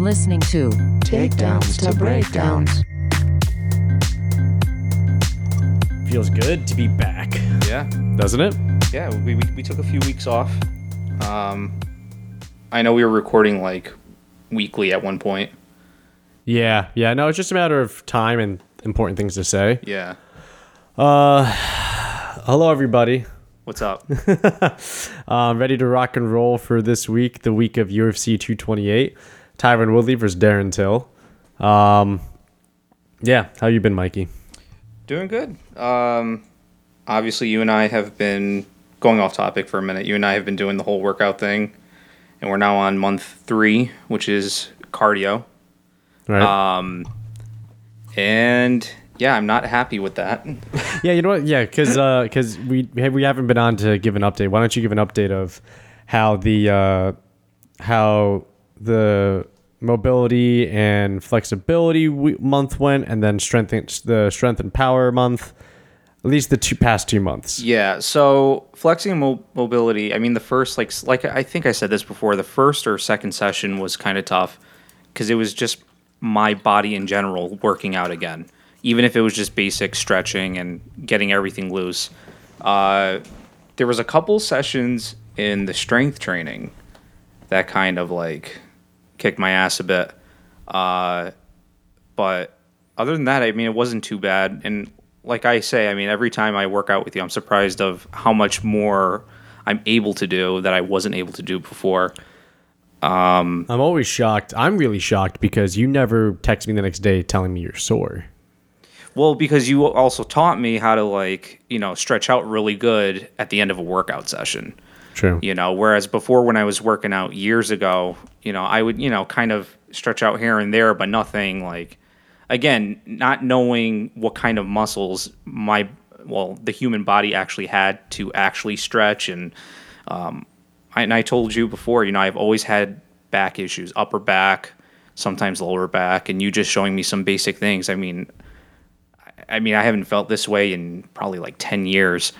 You are listening to Takedowns to breakdowns. Feels good to be back, Yeah, doesn't it? yeah. We, we, we took a few weeks off. Um, I know we were recording like weekly at one point. Yeah, yeah. No, it's just a matter of time and important things to say. Yeah. Uh, hello, everybody. What's up? Um, ready to rock and roll for this week, the week of UFC 228. Tyron Woodley versus Darren Till. Um, yeah, how you been, Mikey? Doing good. Um, obviously, you and I have been going off topic for a minute. You and I have been doing the whole workout thing, and we're now on month three, which is cardio. Right. Um, and yeah, I'm not happy with that. yeah, you know what? Yeah, because because we we haven't been on to give an update. Why don't you give an update of how the uh, how the mobility and flexibility month went, and then strength the strength and power month. At least the two past two months. Yeah. So flexing mo- mobility. I mean, the first like like I think I said this before. The first or second session was kind of tough because it was just my body in general working out again. Even if it was just basic stretching and getting everything loose. Uh, there was a couple sessions in the strength training that kind of like kicked my ass a bit. Uh, but other than that, I mean, it wasn't too bad. And like I say, I mean, every time I work out with you, I'm surprised of how much more I'm able to do that I wasn't able to do before. I'm always shocked. I'm really shocked because you never text me the next day telling me you're sore. Well, because you also taught me how to like, you know, stretch out really good at the end of a workout session. True. You know, whereas before when I was working out years ago, you know, I would, you know, kind of stretch out here and there, but nothing like again, not knowing what kind of muscles my well, the human body actually had to actually stretch and um I, and I told you before, you know, I've always had back issues, upper back, sometimes lower back, and you just showing me some basic things. I mean, I mean, I haven't felt this way in probably like 10 years.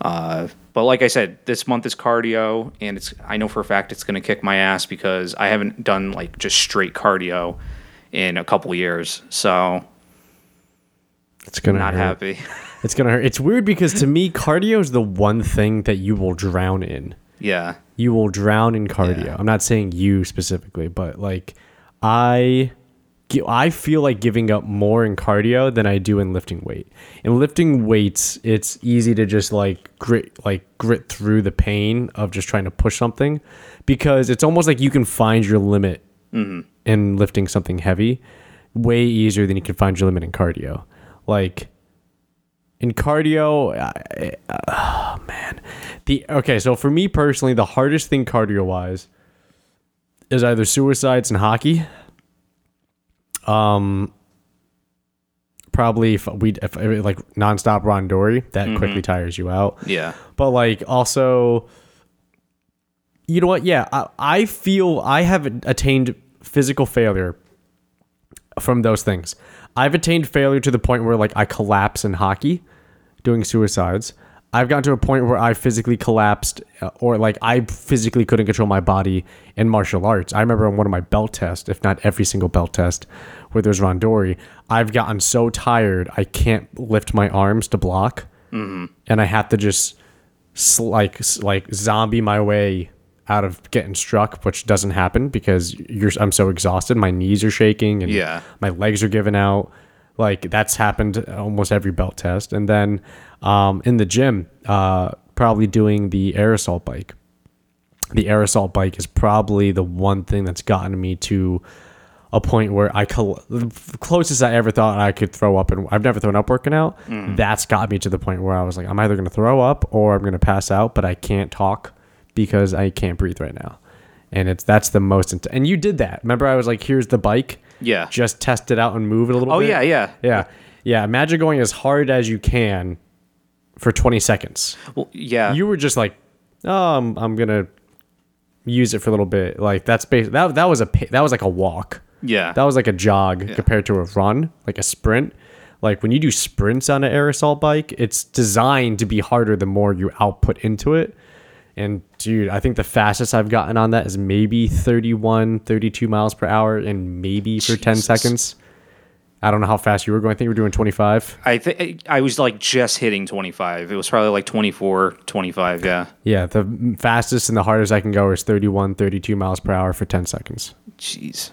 Uh, but like I said, this month is cardio, and it's I know for a fact it's going to kick my ass because I haven't done like just straight cardio in a couple years. So It's gonna not hurt. happy. It's gonna hurt. It's weird because to me, cardio is the one thing that you will drown in. yeah. you will drown in cardio. Yeah. I'm not saying you specifically, but like I I feel like giving up more in cardio than I do in lifting weight. In lifting weights, it's easy to just like grit like grit through the pain of just trying to push something because it's almost like you can find your limit mm-hmm. in lifting something heavy way easier than you can find your limit in cardio. Like in cardio, I, oh man, the okay. So for me personally, the hardest thing cardio wise is either suicides and hockey. Um, probably if we if, like nonstop randori that quickly tires you out. Yeah. But like also, you know what? Yeah, I, I feel I have attained physical failure from those things. I've attained failure to the point where like I collapse in hockey, doing suicides. I've gotten to a point where I physically collapsed, uh, or like I physically couldn't control my body in martial arts. I remember on one of my belt tests, if not every single belt test, where there's randori, I've gotten so tired I can't lift my arms to block, and I have to just s- like like zombie my way out of getting struck, which doesn't happen because you're I'm so exhausted. My knees are shaking and Yeah. my legs are giving out. Like that's happened almost every belt test. And then um, in the gym, uh, probably doing the aerosol bike. The aerosol bike is probably the one thing that's gotten me to a point where I col- the closest I ever thought I could throw up, and I've never thrown up working out. That's got me to the point where I was like, I'm either going to throw up or I'm going to pass out, but I can't talk because I can't breathe right now. And it's that's the most. Int- and you did that. Remember, I was like, "Here's the bike. Yeah. Just test it out and move it a little bit. Oh bit." yeah, yeah. yeah, yeah. Imagine going as hard as you can for 20 seconds. Well, yeah. You were just like, "Oh, I'm, I'm gonna use it for a little bit." Like that's bas- that that was a that was like a walk. yeah. That was like a jog compared to a run, like a sprint. Like when you do sprints on an aerosol bike, it's designed to be harder the more you output into it. And dude, I think the fastest I've gotten on that is maybe 31, 32 miles per hour and maybe for 10 seconds. I don't know how fast you were going. I think you were doing 25. I think I was like just hitting 25. It was probably like 24, 25. Yeah. Yeah, the fastest and the hardest I can go is 31, 32 miles per hour for 10 seconds. Jeez.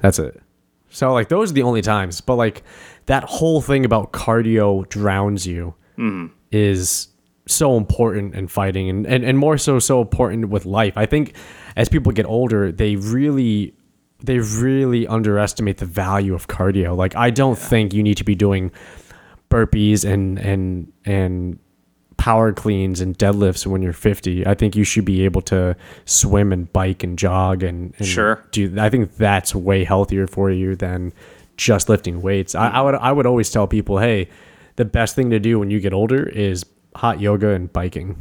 That's it. So like those are the only times. But like that whole thing about cardio drowns you mm-hmm. is so important in fighting and, and, and more so so important with life. I think as people get older, they really they really underestimate the value of cardio. Like I don't think you need to be doing burpees and and and power cleans and deadlifts when you're 50. I think you should be able to swim and bike and jog and, and Sure. do I think that's way healthier for you than just lifting weights. I, I would I would always tell people, hey, the best thing to do when you get older is hot yoga and biking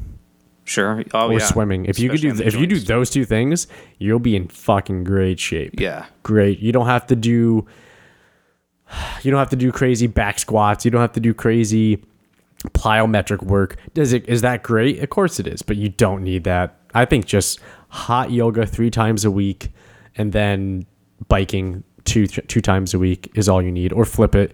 Sure. Oh, or yeah. swimming. If you could do if you do those two things, you'll be in fucking great shape. Yeah. Great. You don't have to do you don't have to do crazy back squats. You don't have to do crazy plyometric work. Does it is that great? Of course it is, but you don't need that. I think just hot yoga 3 times a week and then biking two two times a week is all you need or flip it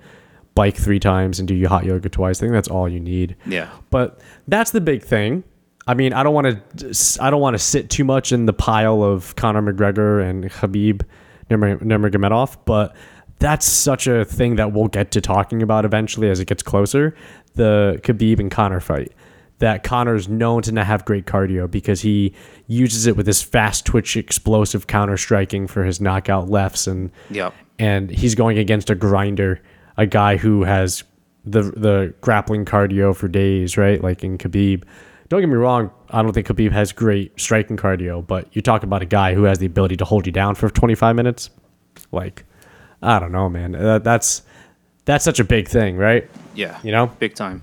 bike 3 times and do your hot yoga twice. I think that's all you need. Yeah. But that's the big thing. I mean, I don't want to. I don't want to sit too much in the pile of Conor McGregor and Khabib Nurma- Nurmagomedov, but that's such a thing that we'll get to talking about eventually as it gets closer. The Khabib and Conor fight. That Conor's known to not have great cardio because he uses it with his fast twitch, explosive counter striking for his knockout lefts and Yep. and he's going against a grinder, a guy who has the the grappling cardio for days, right? Like in Khabib. Don't get me wrong, I don't think Khabib has great striking cardio, but you talk about a guy who has the ability to hold you down for 25 minutes. Like, I don't know, man. That, that's that's such a big thing, right? Yeah. You know? Big time.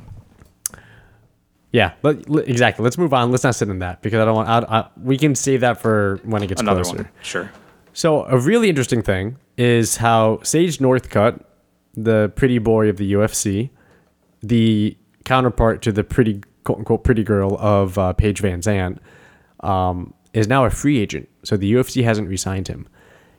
Yeah, let, let- exactly. Let's move on. Let's not sit in that because I don't want. I, I, we can save that for when it gets Another closer. one. Sure. So a really interesting thing is how Sage Northcutt, the pretty boy of the UFC, the counterpart to the pretty quote unquote pretty girl of uh, Paige Van Zant, um, is now a free agent. So the UFC hasn't re-signed him,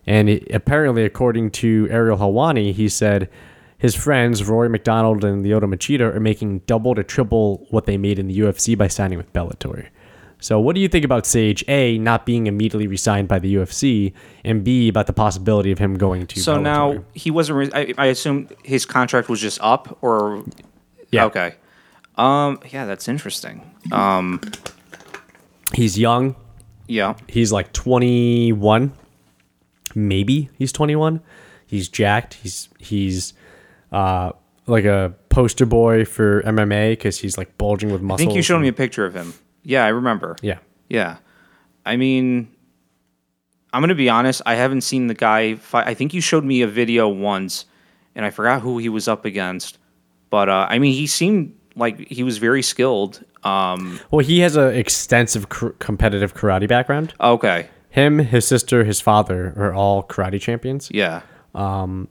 and it, apparently, according to Ariel Helwani, he said his friends Rory MacDonald and Lyoto Machida are making double to triple what they made in the UFC by signing with Bellator. So, what do you think about Sage? A, not being immediately re-signed by the UFC, and B, about the possibility of him going to. So Bellator? now he wasn't. Re- I, I assume his contract was just up, or Yeah. Okay. Um. Yeah, that's interesting. Um. he's young. Yeah. He's like 21, maybe he's 21. He's jacked. He's he's uh like a poster boy for MMA because he's like bulging with I muscles. think you showed me a picture of him. Yeah, I remember. Yeah. Yeah. I mean, I'm gonna be honest. I haven't seen the guy fight. I think you showed me a video once, and I forgot who he was up against. But uh, I mean, he seemed like he was very skilled. Um. Well, he has an extensive cr- competitive karate background. Okay. Him, his sister, his father are all karate champions. Yeah. Um,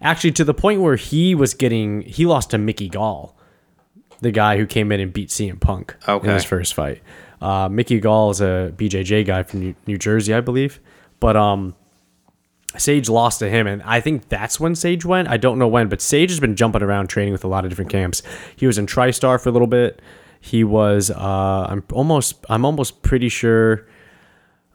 Actually, to the point where he was getting, he lost to Mickey Gall, the guy who came in and beat CM Punk in his first fight. Uh, Mickey Gall is a BJJ guy from New, New Jersey, I believe. But um, Sage lost to him, and I think that's when Sage went. I don't know when, but Sage has been jumping around training with a lot of different camps. He was in TriStar for a little bit. He was, uh, I'm almost, I'm almost pretty sure.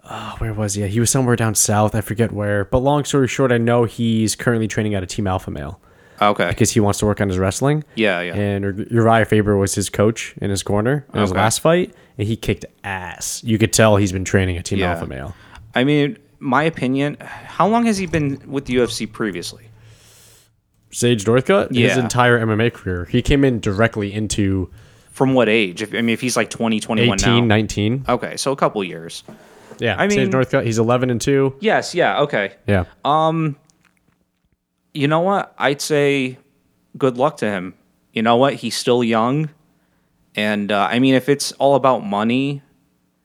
Uh, where was he? He was somewhere down south. I forget where. But long story short, I know he's currently training out of Team Alpha Male Oh, okay. because he wants to work on his wrestling. Yeah. Yeah. And Urijah Faber was his coach in his corner in his last fight, and he kicked ass. You could tell he's been training a Team Yeah. Alpha Male. I mean, my opinion. How long has he been with the UFC previously? Sage Northcutt, his entire MMA career, he came in directly into From what age? If, I mean, if he's like 20, 21 18, now. 19. Okay, so a couple years. Yeah, I Sage mean- Northcutt, he's 11 and 2. Yes. Yeah. Okay. Yeah. Um, You know what? I'd say good luck to him. You know what? He's still young. And uh, I mean, if it's all about money,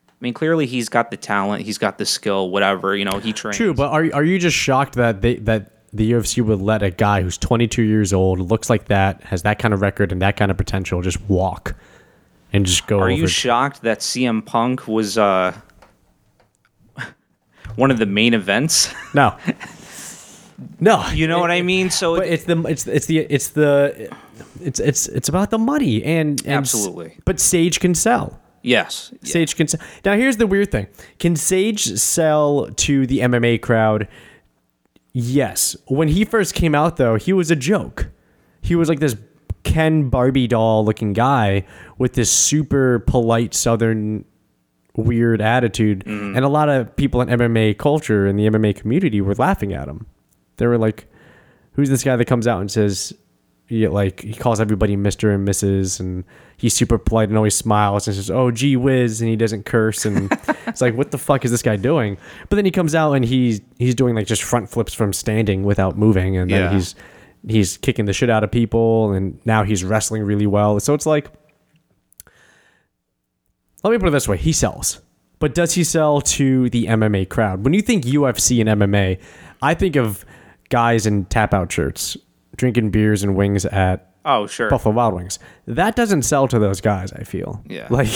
I mean, clearly he's got the talent, he's got the skill, whatever. You know, he trains. True, but are are you just shocked that they that the UFC would let a guy who's 22 years old, looks like that, has that kind of record and that kind of potential just walk and just go Are you shocked that CM Punk was uh, one of the main events? no, no. You know what I mean? So But it's the it's it's the it's the it's it's it's about the money and, and Absolutely. But Sage can sell. yes, yeah. Sage can sell. Now here's the weird thing: Can Sage sell to the MMA crowd? Yes. When he first came out, though, he was a joke. He was like this Ken Barbie doll looking guy with this super polite Southern weird attitude, mm-hmm. and a lot of people in MMA culture and the MMA community were laughing at him. They were like, "Who's this guy that comes out and says?" Yeah, like he calls everybody Mister and Mrs. and he's super polite and always smiles and says, "Oh, gee whiz," and he doesn't curse and it's like, what the fuck is this guy doing? But then he comes out and he's he's doing like just front flips from standing without moving, and then Yeah. he's he's kicking the shit out of people, and now he's wrestling really well. So it's like, let me put it this way: he sells, but does he sell to the MMA crowd? When you think UFC and MMA, I think of guys in tap out shirts drinking beers and wings at Oh, sure. Buffalo Wild Wings. That doesn't sell to those guys, I feel. Yeah. Like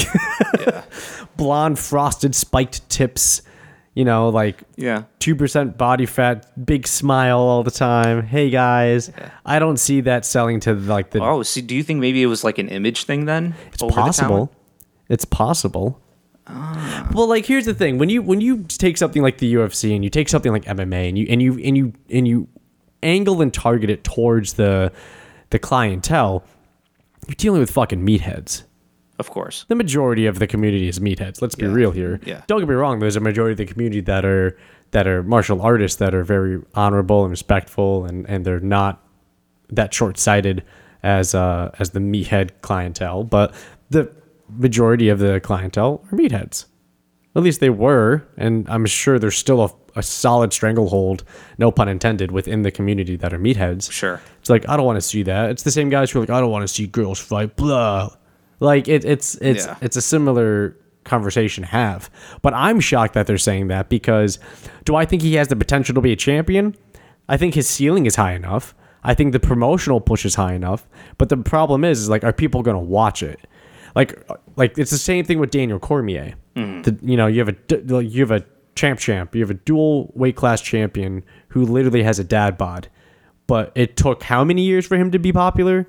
blonde frosted spiked tips, you know, like Yeah. 2% body fat, big smile all the time. Hey guys. I don't see that selling to like the Oh, see, do you think maybe it was like an image thing then? it's possible. It's possible. Ah. Well, like here's the thing: when you when you take something like the UFC and you take something like MMA and you and you and you and you angle and target it towards the the clientele, you're dealing with fucking meatheads. Of course. The majority of the community is meatheads. Let's be Yeah. real here. Yeah. Don't get me wrong. There's a majority of the community that are that are martial artists that are very honorable and respectful, and and they're not that short sighted as uh as the meathead clientele. But the majority of the clientele are meatheads. At least they were, and I'm sure there's still a, a solid stranglehold, no pun intended, within the community that are meatheads. Sure. It's like I don't want to see that. It's the same guys who are like, I don't want to see girls fight. Blah. Like it, it's it's Yeah. it's a similar conversation to have. But I'm shocked that they're saying that because do I think he has the potential to be a champion? I think his ceiling is high enough. I think the promotional push is high enough. But the problem is, is like, are people going to watch it? Like, uh, like it's the same thing with Daniel Cormier. Mm-hmm. The, you know, you have a you have a champ champ. You have a dual weight class champion who literally has a dad bod. But it took how many years for him to be popular?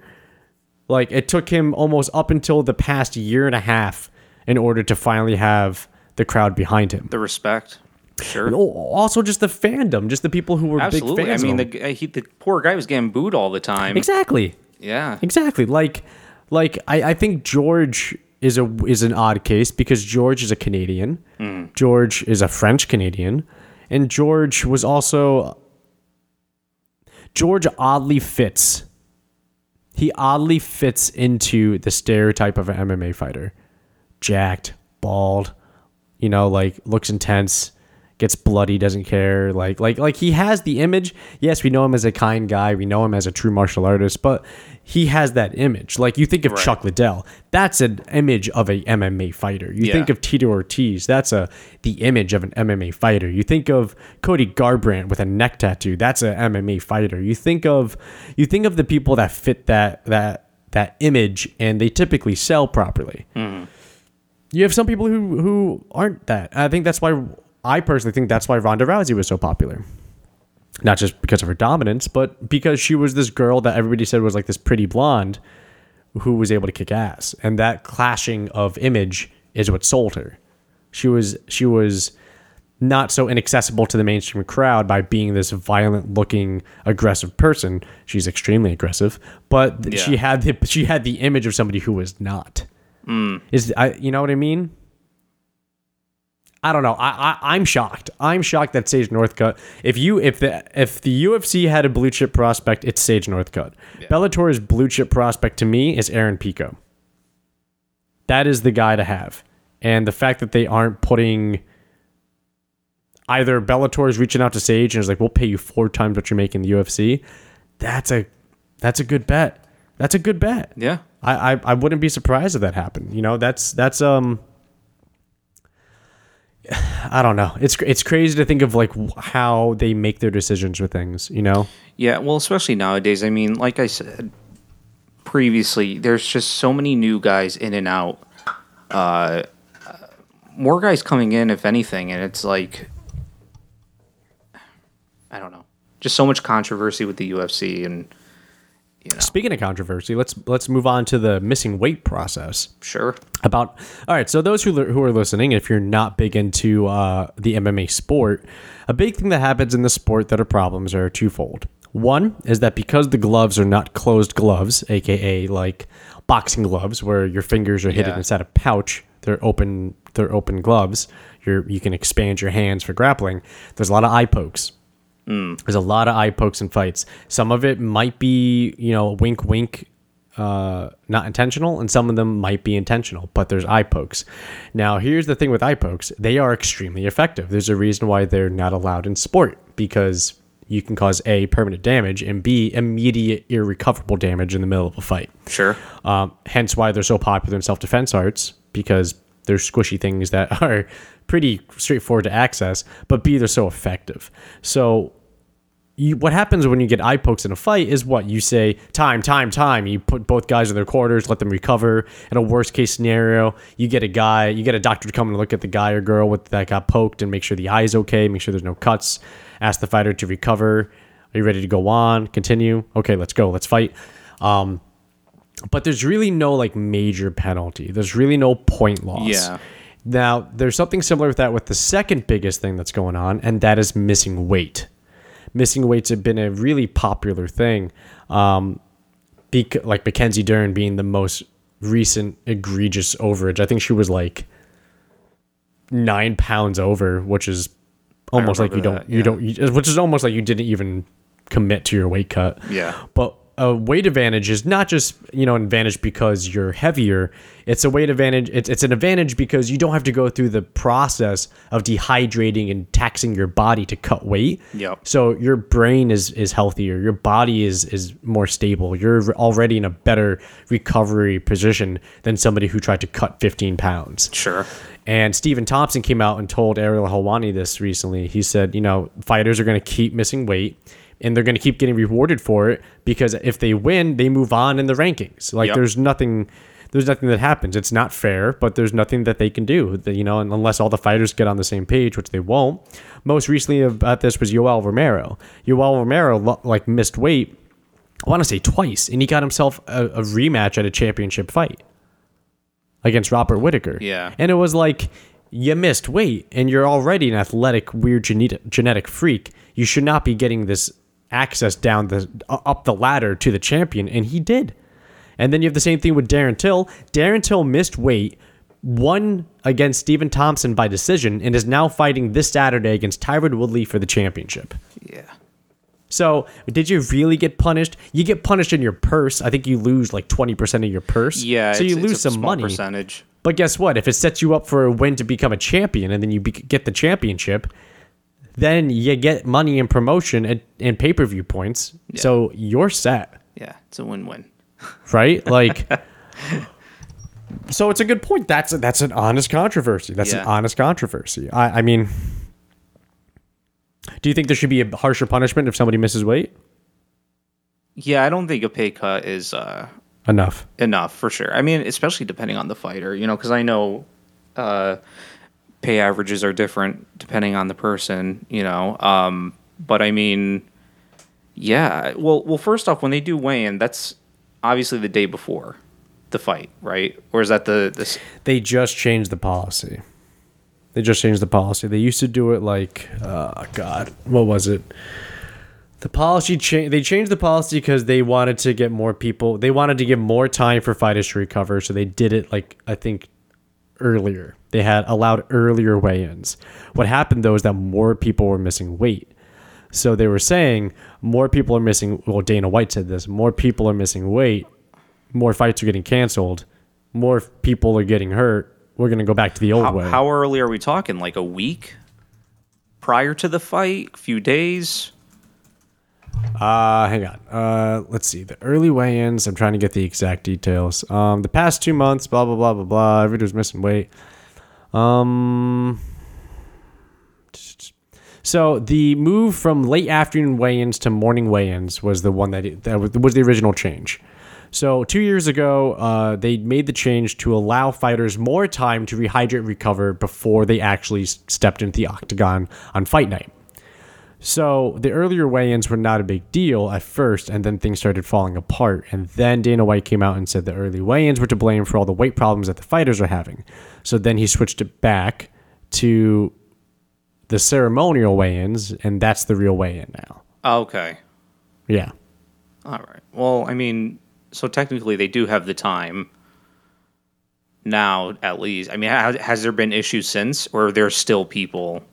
Like it took him almost up until the past year and a half in order to finally have the crowd behind him. The respect. Sure. And also just the fandom, just the people who were Absolutely. big I mean, the, he, the poor guy was getting booed all the time. exactly, Yeah. exactly. Like, like I, I think George is a is an odd case because George is a Canadian, mm. George is a French Canadian, and George was also George oddly fits. He oddly fits into the stereotype of an MMA fighter. Jacked, bald, you know, like looks intense, gets bloody, doesn't care. Like like like he has the image. Yes, we know him as a kind guy, we know him as a true martial artist, but he has that image. Like you think of Right. Chuck Liddell, that's an image of a MMA fighter. You Yeah. think of Tito Ortiz, that's a the image of an MMA fighter. You think of Cody Garbrandt with a neck tattoo, that's an MMA fighter. You think of you think of the people that fit that that that image and they typically sell properly. Mm-hmm. You have some people who who aren't that. I think that's why I personally think that's why Ronda Rousey was so popular. Not just because of her dominance, but because she was this girl that everybody said was like this pretty blonde who was able to kick ass. And that clashing of image is what sold her. She was she was not so inaccessible to the mainstream crowd by being this violent looking aggressive person. She's extremely aggressive, but Yeah. she had the she had the image of somebody who was not. Mm. Is I you know what I mean? I don't know. I, I I'm shocked. I'm shocked that Sage Northcutt. If you if the if the UFC had a blue chip prospect, it's Sage Northcutt. Bellator's blue chip prospect to me is Aaron Pico. That is the guy to have. And the fact that they aren't putting either Bellator is reaching out to Sage and is like, we'll pay you four times what you're making in the UFC. That's a that's a good bet. That's a good bet. Yeah. I, I, I wouldn't be surprised if that happened. You know, that's that's um I don't know. It's it's crazy to think of like how they make their decisions with things, you know? Yeah, well, especially nowadays. I mean, like I said previously, there's just so many new guys in and out uh, more guys coming in, if anything, and it's like, I don't know, just so much controversy with the UFC, and you know, Speaking of controversy, let's let's move on to the missing weight process. sure, about all right so those who, who are listening if you're not big into uh, the mma sport a big thing that happens in the sport that are problems are twofold one is that because the gloves are not closed gloves aka like boxing gloves where your fingers are hidden Yeah. inside a pouch they're open they're open gloves you're, you can expand your hands for grappling there's a lot of eye pokes there's a lot of eye pokes and fights. Some of it might be, you know, wink, wink, uh, not intentional, and some of them might be intentional, but there's eye pokes. Now, here's the thing with eye pokes they are extremely effective. There's a reason why they're not allowed in sport because you can cause A, permanent damage, and B, immediate, irrecoverable damage in the middle of a fight. sure, Um, hence why they're so popular in self defense arts because they're squishy things that are pretty straightforward to access, but B, they're so effective. So, you, what happens when you get eye pokes in a fight is what you say time, time, time. You put both guys in their quarters, let them recover. In a worst case scenario, you get a guy, you get a doctor to come and look at the guy or girl with that got poked and make sure the eye is okay, make sure there's no cuts. Ask the fighter to recover. Are you ready to go on? Continue. Okay, let's go. Let's fight. Um, but there's really no like major penalty. There's really no point loss. Yeah. Now, there's something similar with that with the second biggest thing that's going on, and that is missing weight. Missing weights have been a really popular thing. Um, bec- like Mackenzie Dern being the most recent egregious overage. I think she was like nine pounds over, which is almost like you don't that, you yeah. don't you, which is almost like you didn't even commit to your weight cut. Yeah. But a weight advantage is not just you know an advantage because you're heavier. It's a weight advantage. It's it's an advantage because you don't have to go through the process of dehydrating and taxing your body to cut weight. Yep. So your brain is is healthier. Your body is is more stable. You're already in a better recovery position than somebody who tried to cut 15 pounds. sure, And Stephen Thompson came out and told Ariel Helwani this recently. He said, you know, fighters are going to keep missing weight and they're going to keep getting rewarded for it because if they win, they move on in the rankings. Like Yep. there's nothing there's nothing that happens. It's not fair, but there's nothing that they can do, you know, unless all the fighters get on the same page, which they won't. Most recently about this was Yoel Romero. Yoel Romero like missed weight I want to say twice, and he got himself a, a rematch at a championship fight against Robert Whitaker. Yeah. And it was like, you missed weight, and you're already an athletic, weird genetic, genetic freak. You should not be getting this access down the up the ladder to the champion, and he did. And then you have the same thing with Darren Till. Darren Till missed weight, won against Stephen Thompson by decision, and is now fighting this Saturday against Tyron Woodley for the championship. yeah, So, did you really get punished? You get punished in your purse. I think you lose like 20% of your purse. yeah. So, you lose it's a some small money. percentage. But guess what? If it sets you up for a win to become a champion and then you be- get the championship, then you get money and promotion and, and pay per view points. So, you're set, Yeah, it's a win-win. right? Like, so it's a good point. That's a, that's an honest controversy. That's an honest controversy. I, I mean, do you think there should be a harsher punishment if somebody misses weight? Yeah, I don't think a pay cut is uh, Enough. enough for sure. I mean, especially depending on the fighter, you know, because I know uh, pay averages are different depending on the person, you know. Um, but I mean, yeah. Well, well, first off, when they do weigh in, that's obviously the day before the fight, right? Or is that the they just changed the policy. They just changed the policy. They used to do it like, oh God, what was it? The policy change. They changed the policy because they wanted to get more people. They wanted to give more time for fighters to recover. So they did it like I think earlier. They had allowed earlier weigh-ins. What happened though is that more people were missing weight. So they were saying more people are missing. Well, Dana White said this. More people are missing weight. More fights are getting canceled. More people are getting hurt. We're gonna go back to the old How, way. how early are we talking? Like a week prior to the fight? A few days? Uh, hang on. Uh, let's see. The early weigh-ins. I'm trying to get the exact details. Um, the past two months. Blah blah blah blah blah. Everybody's missing weight. Um. So the move from late afternoon weigh-ins to morning weigh-ins was the one that that was, was the original change. So two years ago, uh, they made the change to allow fighters more time to rehydrate and recover before they actually stepped into the octagon on fight night. So the earlier weigh-ins were not a big deal at first, and then things started falling apart. And then Dana White came out and said the early weigh-ins were to blame for all the weight problems that the fighters are having. So then he switched it back to the ceremonial weigh-ins, and that's the real weigh-in now. Okay. Yeah. All right. Well, I mean, so technically they do have the time now, at least. I mean, has, has there been issues since, or are there still people?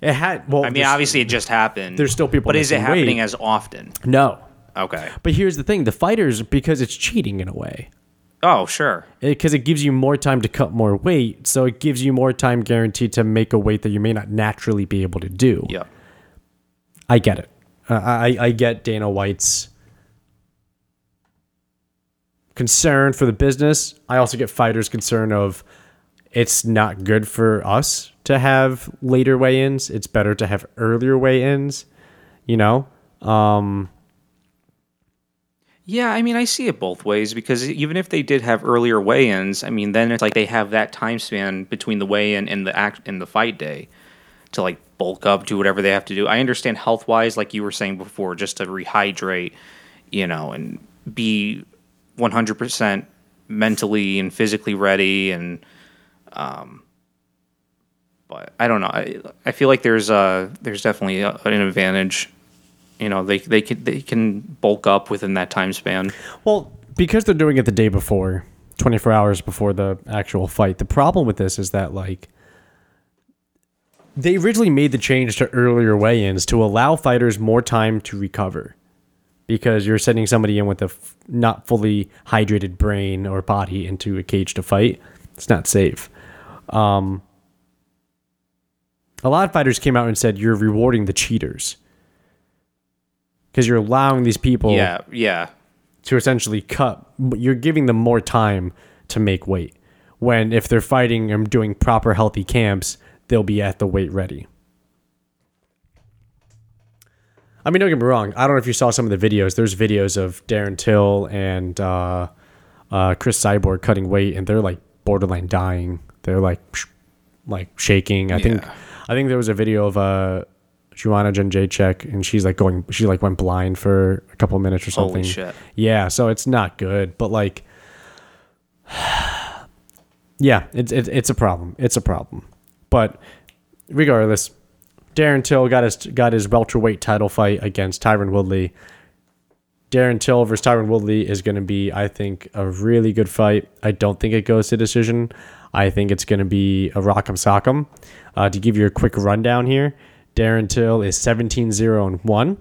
It had well. I mean, obviously it just happened. there's still people but is it happening weight. as often? no. Okay. But here's the thing: the fighters, because it's cheating in a way, Oh, sure. because it, gives you more time to cut more weight, so it gives you more time guaranteed to make a weight that you may not naturally be able to do. Yeah. I get it. Uh, I I get Dana White's concern for the business. I also get fighters' concern of it's not good for us to have later weigh-ins. It's better to have earlier weigh-ins. You know, um, Yeah, I mean, I see it both ways because even if they did have earlier weigh-ins, I mean, then it's like they have that time span between the weigh-in and the act and the fight day to like bulk up, do whatever they have to do. I understand health-wise, like you were saying before, just to rehydrate, you know, and be 100% mentally and physically ready and um I don't know. I I feel like there's there's definitely a, an advantage. You know, they they can they can bulk up within that time span. Well, because they're doing it the day before, 24 hours before the actual fight, the problem with this is that, like, they originally made the change to earlier weigh ins to allow fighters more time to recover. Because you're sending somebody in with a f- not fully hydrated brain or body into a cage to fight. It's not safe. Um, a lot of fighters came out and said you're rewarding the cheaters. Because you're allowing these people Yeah, yeah. to essentially cut you're giving them more time to make weight when if they're fighting and doing proper healthy camps they'll be at the weight ready i mean don't get me wrong i don't know if you saw some of the videos there's videos of darren till and uh, uh, chris cyborg cutting weight and they're like borderline dying they're like like shaking i think Yeah. I think there was a video of uh Joanna Jędrzejczyk, and she's like going, she like went blind for a couple minutes or something. Holy shit. Yeah, so it's not good, but like, yeah, it's it's it's a problem. It's a problem. But regardless, Darren Till got his got his welterweight title fight against Tyron Woodley. Darren Till versus Tyron Woodley is going to be, I think, a really good fight. I don't think it goes to decision. I think it's going to be a rock'em sock'em. Uh, to give you a quick rundown here, Darren Till is 17 0 and 1.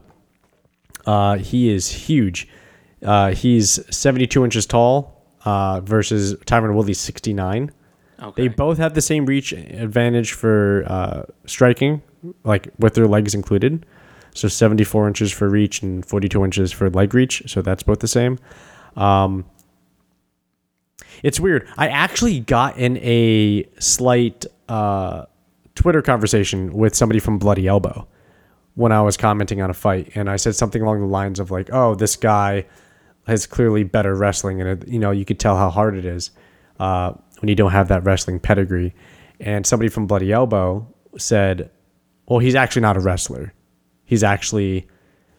Uh, he is huge. Uh, he's 72 inches tall uh, versus Tyron Woodley 69. Okay. They both have the same reach advantage for uh, striking, like with their legs included. So 74 inches for reach and 42 inches for leg reach. So that's both the same. Um, it's weird. I actually got in a slight uh, Twitter conversation with somebody from Bloody Elbow when I was commenting on a fight, and I said something along the lines of like, "Oh, this guy has clearly better wrestling, and you know you could tell how hard it is uh, when you don't have that wrestling pedigree." And somebody from Bloody Elbow said, "Well, he's actually not a wrestler. He's actually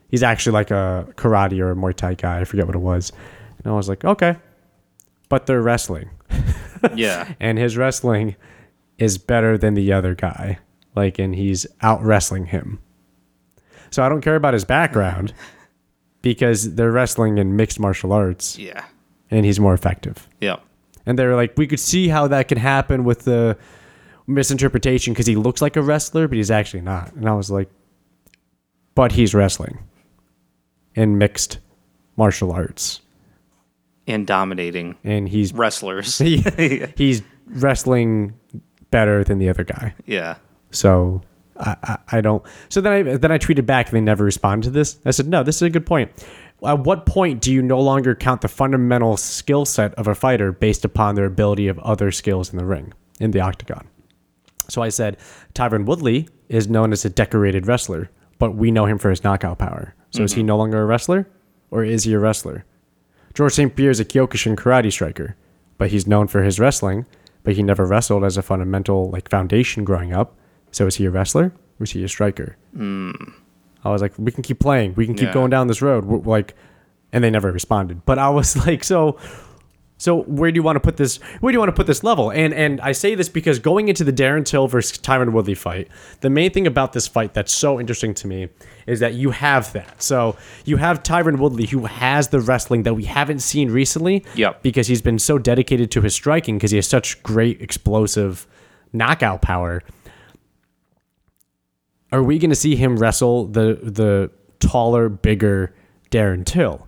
he's actually like a karate or a Muay Thai guy. I forget what it was." And I was like, "Okay." But they're wrestling yeah. and his wrestling is better than the other guy. Like, and he's out wrestling him. So I don't care about his background because they're wrestling in mixed martial arts Yeah. and he's more effective. Yeah. And they're like, we could see how that can happen with the misinterpretation because he looks like a wrestler, but he's actually not. And I was like, but he's wrestling in mixed martial arts. And dominating And he's wrestlers. he, he's wrestling better than the other guy. yeah. So I, I, I don't. So then I then I tweeted back and they never responded to this. I said, no, this is a good point. At what point do you no longer count the fundamental skill set of a fighter based upon their ability of other skills in the ring in the octagon? So I said, Tyron Woodley is known as a decorated wrestler, but we know him for his knockout power. So is he mm-hmm. no longer a wrestler, or is he a wrestler? George St. Pierre is a Kyokushin karate striker, but he's known for his wrestling, but he never wrestled as a fundamental like foundation growing up. So is he a wrestler or is he a striker? Hmm. I was like, we can keep playing. We can keep Yeah. going down this road. We're, like, and they never responded. But I was like, so, so where do you want to put this? Where do you want to put this level? And and I say this because going into the Darren Till versus Tyron Woodley fight, the main thing about this fight that's so interesting to me is that you have that. So you have Tyron Woodley who has the wrestling that we haven't seen recently. Yep. Because he's been so dedicated to his striking because he has such great explosive knockout power are we going to see him wrestle the the taller, bigger Darren Till?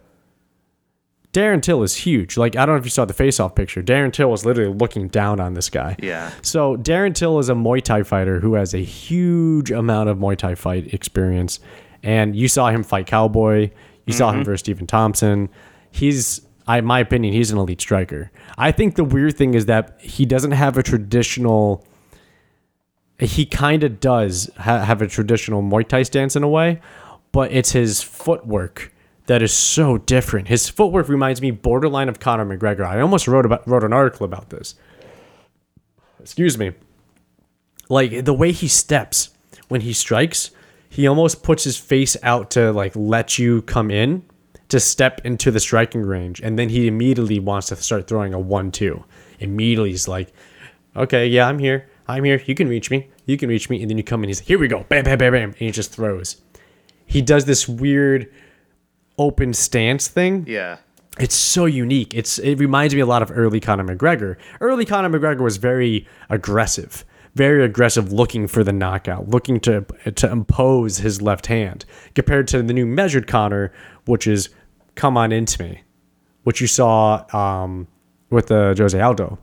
Darren Till is huge. Like I don't know if you saw the face-off picture. Darren Till was literally looking down on this guy. Yeah. So Darren Till is a Muay Thai fighter who has a huge amount of Muay Thai fight experience, and you saw him fight Cowboy. You saw him mm-hmm. versus Stephen Thompson. He's, I, my opinion, he's an elite striker. I think the weird thing is that he doesn't have a traditional he kind of does ha- have a traditional Muay Thai stance in a way, but it's his footwork that is so different. His footwork reminds me borderline of Conor McGregor. I almost wrote about wrote an article about this. Excuse me. Like the way he steps when he strikes, he almost puts his face out to like let you come in to step into the striking range, and then he immediately wants to start throwing a one-two. Immediately, he's like, okay, yeah, I'm here. I'm here. You can reach me. You can reach me. And then you come in. He's like, here we go. Bam, bam, bam, bam. And he just throws. He does this weird open stance thing. Yeah. It's so unique. It's it reminds me a lot of early Conor McGregor. Early Conor McGregor was very aggressive, very aggressive, looking for the knockout, looking to to impose his left hand. Compared to the new measured Conor, which is come on into me, which you saw um, with the Jose Aldo,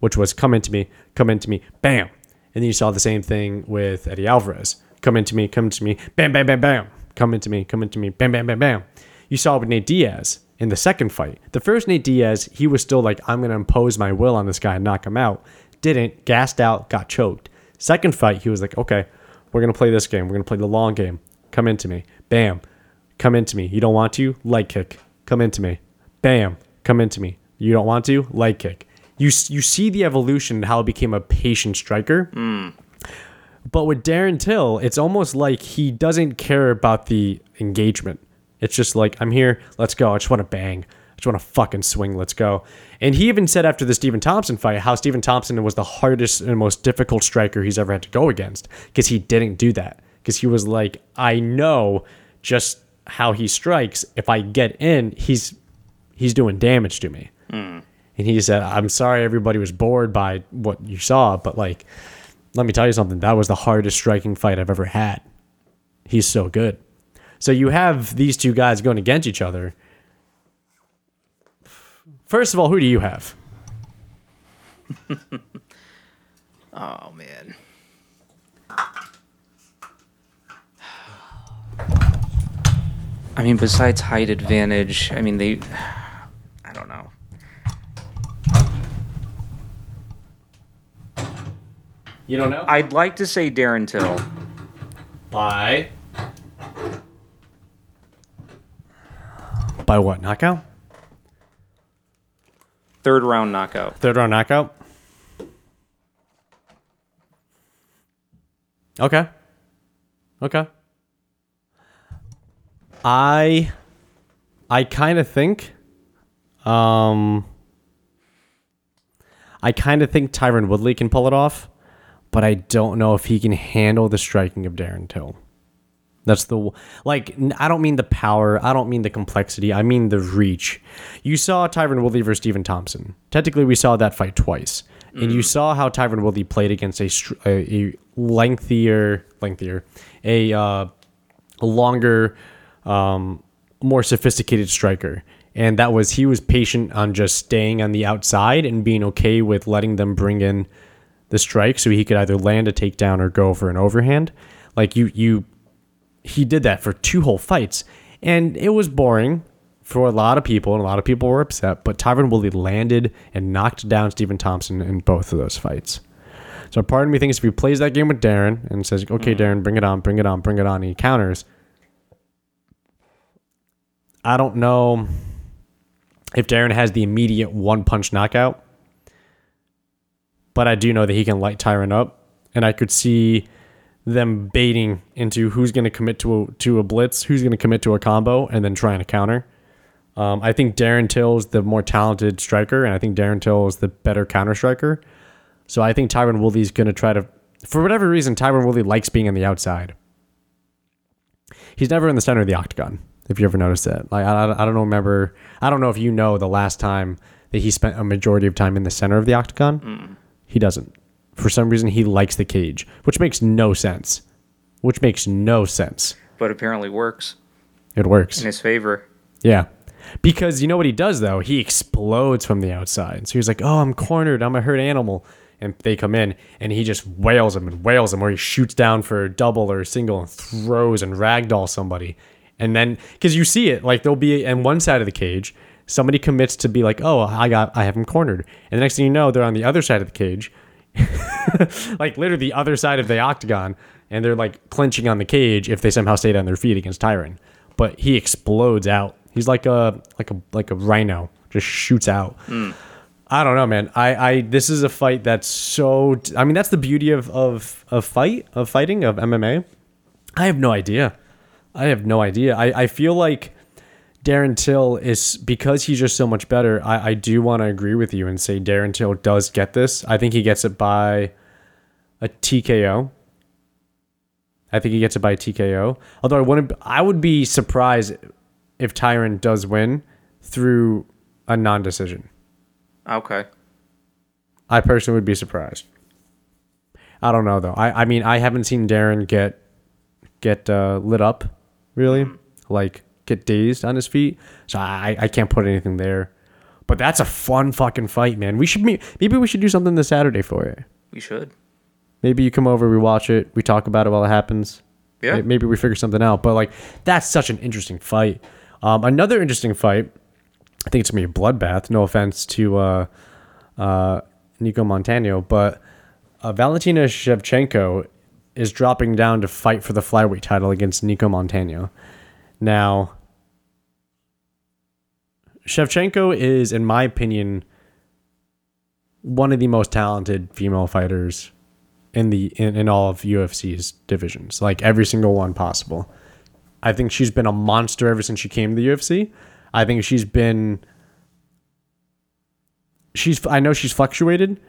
which was come into me, come into me, bam, and then you saw the same thing with Eddie Alvarez, come into me, come to me, bam, bam, bam, bam, come into me, come into me, bam, bam, bam, bam. You saw it with Nate Diaz in the second fight. The first Nate Diaz, he was still like, I'm gonna impose my will on this guy and knock him out. Didn't, gassed out, got choked. Second fight, he was like, okay, we're gonna play this game. We're gonna play the long game. Come into me, bam, come into me. You don't want to? Leg kick. Come into me. Bam. Come into me. You don't want to? Leg kick. You you see the evolution and how it became a patient striker. Hmm. But with Darren Till, it's almost like he doesn't care about the engagement. It's just like I'm here. Let's go. I just want to bang. I just want to fucking swing. Let's go. And he even said after the Stephen Thompson fight how Stephen Thompson was the hardest and most difficult striker he's ever had to go against because he didn't do that. Because he was like, I know just how he strikes. If I get in, he's he's doing damage to me. Hmm. And he said, I'm sorry everybody was bored by what you saw, but like, let me tell you something. That was the hardest striking fight I've ever had. He's so good. So you have these two guys going against each other. First of all, who do you have? Oh man. I mean, besides height advantage, I mean they. I don't know. You don't know? I'd like to say Darren Till. By. By what? Knockout? Third round knockout. Third round knockout? Okay. Okay. I I kind of think um I kind of think Tyron Woodley can pull it off, but I don't know if he can handle the striking of Darren Till. That's the like. I don't mean the power. I don't mean the complexity. I mean the reach. You saw Tyron Woodley versus Stephen Thompson. Technically, we saw that fight twice, and you saw how Tyron Woodley played against a a, a lengthier, lengthier, a uh, longer, um, more sophisticated striker. And that was he was patient on just staying on the outside and being okay with letting them bring in the strike so he could either land a takedown or go for an overhand. Like you you he did that for two whole fights. And it was boring for a lot of people, and a lot of people were upset. But Tyron Woodley landed and knocked down Stephen Thompson in both of those fights. So part of me thinks if he plays that game with Darren and says, okay, mm-hmm. Darren, bring it on, bring it on, bring it on, and he counters, I don't know. if Darren has the immediate one punch knockout. But I do know that he can light Tyron up, and I could see them baiting into who's going to commit to a, to a blitz, who's going to commit to a combo, and then trying to counter. Um, I think Darren Till's the more talented striker, and I think Darren Till is the better counter striker. So I think Tyron Woodley's going to try to, for whatever reason, Tyron Woodley likes being on the outside. He's never in the center of the octagon. If you ever noticed that, like I, I don't remember, I don't know if you know the last time that he spent a majority of time in the center of the octagon. He doesn't. For some reason, he likes the cage, which makes no sense. Which makes no sense. But apparently works It works. in his favor. Yeah. Because you know what he does though? He explodes from the outside. So he's like, "Oh, I'm cornered. I'm a hurt animal." And they come in and he just wails them and wails them or he shoots down for a double or a single and throws and ragdoll somebody. And then cuz you see it, like there'll be in one side of the cage, somebody commits to be like, "Oh, I got I have him cornered." And the next thing you know, they're on the other side of the cage. like literally the other side of the octagon and they're like clenching on the cage if they somehow stayed on their feet against Tyron. But he explodes out. He's like a like a like a rhino, just shoots out. Hmm. I don't know, man. I I this is a fight that's so. I mean, that's the beauty of of of fight of fighting of MMA. I have no idea. I have no idea. I I feel like Darren Till is because he's just so much better. I I do want to agree with you and say Darren Till does get this. I think he gets it by a TKO. I think he gets it by TKO. Although I wouldn't, I would be surprised if Tyron does win through a non-decision. Okay. I personally would be surprised. I don't know though. I, I mean I haven't seen Darren get get uh, lit up really, like get dazed on his feet. So I I can't put anything there. But that's a fun fucking fight, man. We should meet, maybe we should do something this Saturday for it. We should. Maybe you come over, we watch it, we talk about it while it happens. Yeah. Maybe we figure something out. But like that's such an interesting fight. Um, another interesting fight. I think it's gonna be a bloodbath. No offense to uh, uh, Nico Montano, but uh, Valentina Shevchenko is dropping down to fight for the flyweight title against Nico Montano. Now, Shevchenko is, in my opinion, one of the most talented female fighters in the in, in all of UFC's divisions, like every single one possible. I think she's been a monster ever since she came to the UFC. I think she's been she's I know she's fluctuated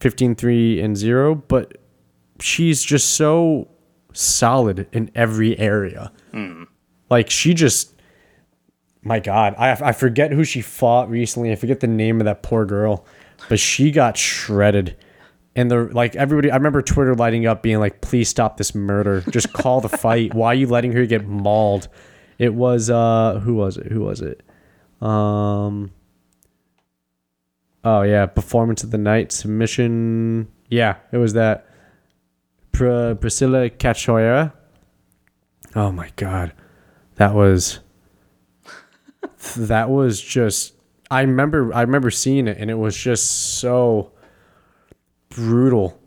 15-3 and 0, but she's just so solid in every area. Hmm. Like she just my god, I I forget who she fought recently. I forget the name of that poor girl, but she got shredded. And the like everybody I remember Twitter lighting up being like, please stop this murder. Just call the fight. Why are you letting her get mauled? It was uh who was it? Who was it? Um Oh yeah, performance of the night submission. Yeah, it was that. Pr- Priscilla Cachoeira. Oh my god, that was. That was just. I remember. I remember seeing it, and it was just so brutal.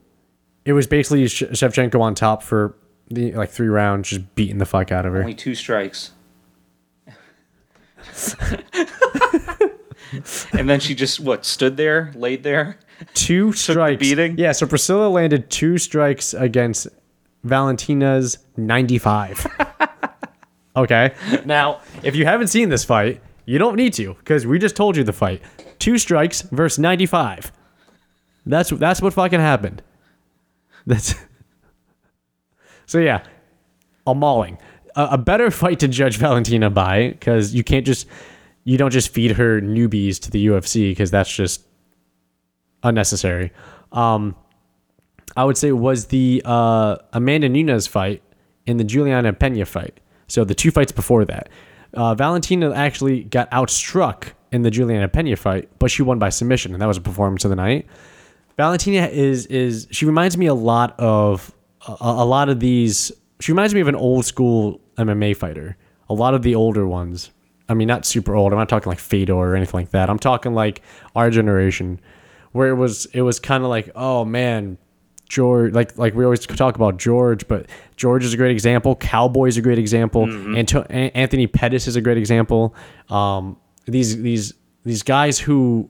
It was basically Sh- Shevchenko on top for the like three rounds, just beating the fuck out of her. Only two strikes. and then she just what stood there, laid there. two strikes. beating? Yeah, so Priscilla landed two strikes against Valentina's 95. okay. Now, if you haven't seen this fight, you don't need to because we just told you the fight. Two strikes versus 95. That's that's what fucking happened. That's So yeah, a mauling. A, a better fight to judge Valentina by because you can't just you don't just feed her newbies to the UFC because that's just unnecessary. Um, I would say was the uh, Amanda Nunes fight and the Juliana Pena fight. So the two fights before that, uh, Valentina actually got outstruck in the Juliana Pena fight, but she won by submission, and that was a performance of the night. Valentina is is she reminds me a lot of a, a lot of these. She reminds me of an old school MMA fighter. A lot of the older ones. I mean, not super old. I'm not talking like Fedor or anything like that. I'm talking like our generation, where it was it was kind of like, oh man, George. Like like we always talk about George, but George is a great example. Cowboy's a great example. Anto- Anthony Pettis is a great example. Um, these these these guys who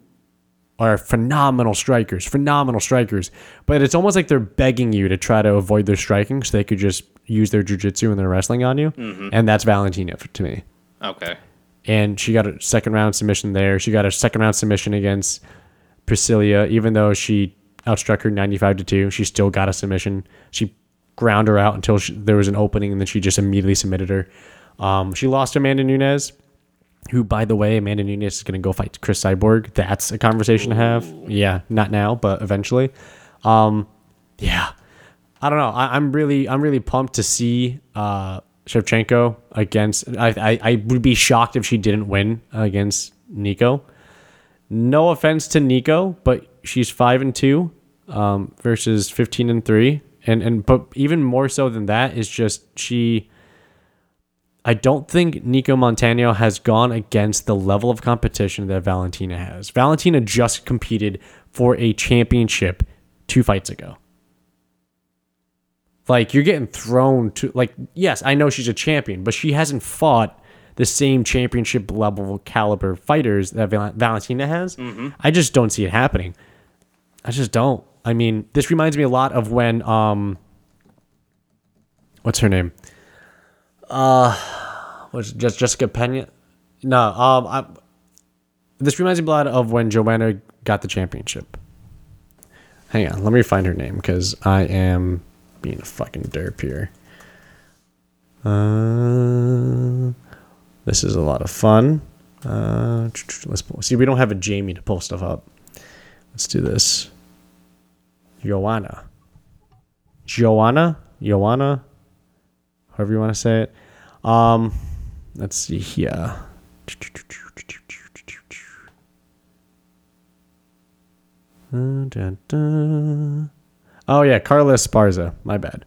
are phenomenal strikers, phenomenal strikers, but it's almost like they're begging you to try to avoid their striking so they could just use their jujitsu and their wrestling on you. And that's Valentina to me. Okay. And she got a second round submission there. She got a second round submission against Priscilla, even though she outstruck her 95 to 2. She still got a submission. She ground her out until she, there was an opening, and then she just immediately submitted her. Um, she lost Amanda Nunes, who, by the way, Amanda Nunes is going to go fight Cris Cyborg. That's a conversation to have. Yeah, not now, but eventually. Um, yeah, I don't know. I, I'm really, I'm really pumped to see uh, Shevchenko against. I, I, I would be shocked if she didn't win against Nico. No offense to Nico, but she's five and two um, versus fifteen and three, and and but even more so than that is just she. I don't think Nico Montano has gone against the level of competition that Valentina has. Valentina just competed for a championship two fights ago. Like you're getting thrown to like yes, I know she's a champion, but she hasn't fought the same championship level caliber fighters that Val- Valentina has. I just don't see it happening. I just don't. I mean, this reminds me a lot of when um what's her name? Uh was just Jessica Pena? No, um I this reminds me a lot of when Joanna got the championship. Hang on, let me find her name because I am being a fucking derp here. Uh, this is a lot of fun. Uh, let's pull, see. We don't have a Jamie to pull stuff up. Let's do this. Joanna. Joanna. Joanna. However you want to say it. Um, let's see here. Oh yeah, Carla Esparza. My bad.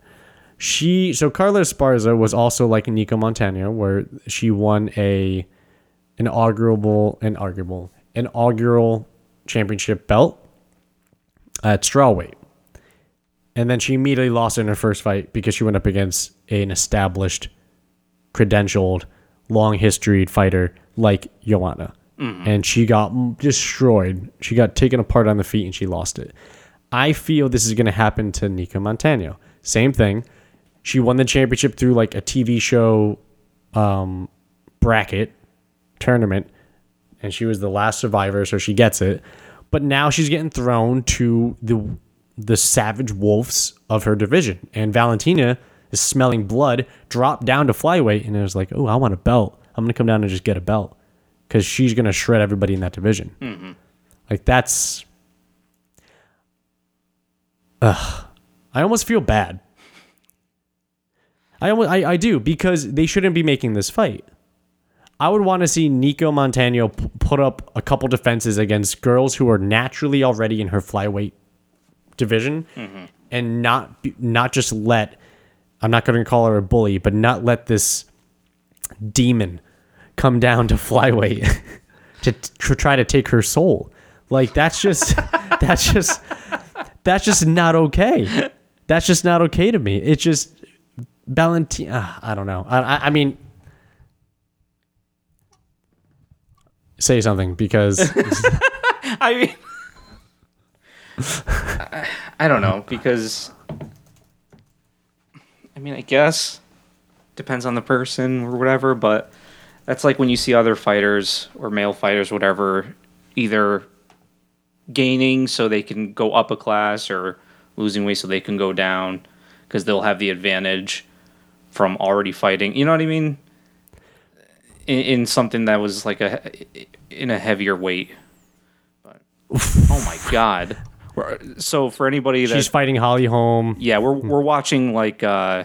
She so Carla Esparza was also like Nico Montano, where she won a inaugural inaugural inaugural championship belt at strawweight, and then she immediately lost in her first fight because she went up against an established, credentialed, long historied fighter like Joanna, and she got destroyed. She got taken apart on the feet and she lost it. I feel this is going to happen to Nika Montano. Same thing. She won the championship through like a TV show um, bracket tournament, and she was the last survivor, so she gets it. But now she's getting thrown to the the savage wolves of her division, and Valentina is smelling blood, dropped down to flyweight, and it was like, oh, I want a belt. I'm gonna come down and just get a belt because she's gonna shred everybody in that division. Mm-hmm. Like that's Ugh. I almost feel bad. I almost, I, I do because they shouldn't be making this fight. I would want to see Nico Montano p- put up a couple defenses against girls who are naturally already in her flyweight division, mm-hmm. and not not just let. I'm not going to call her a bully, but not let this demon come down to flyweight to, to try to take her soul. Like that's just that's just that's just not okay. That's just not okay to me. It's just Valentina. Uh, I don't know. I, I, I mean, say something because I mean, I, I don't know because I mean, I guess depends on the person or whatever, but that's like when you see other fighters or male fighters, whatever, either gaining so they can go up a class or losing weight so they can go down because they'll have the advantage from already fighting. You know what I mean? In, in something that was like a in a heavier weight. But oh my god! We're- So for anybody that she's fighting Holly Holm. yeah, we're we're watching like uh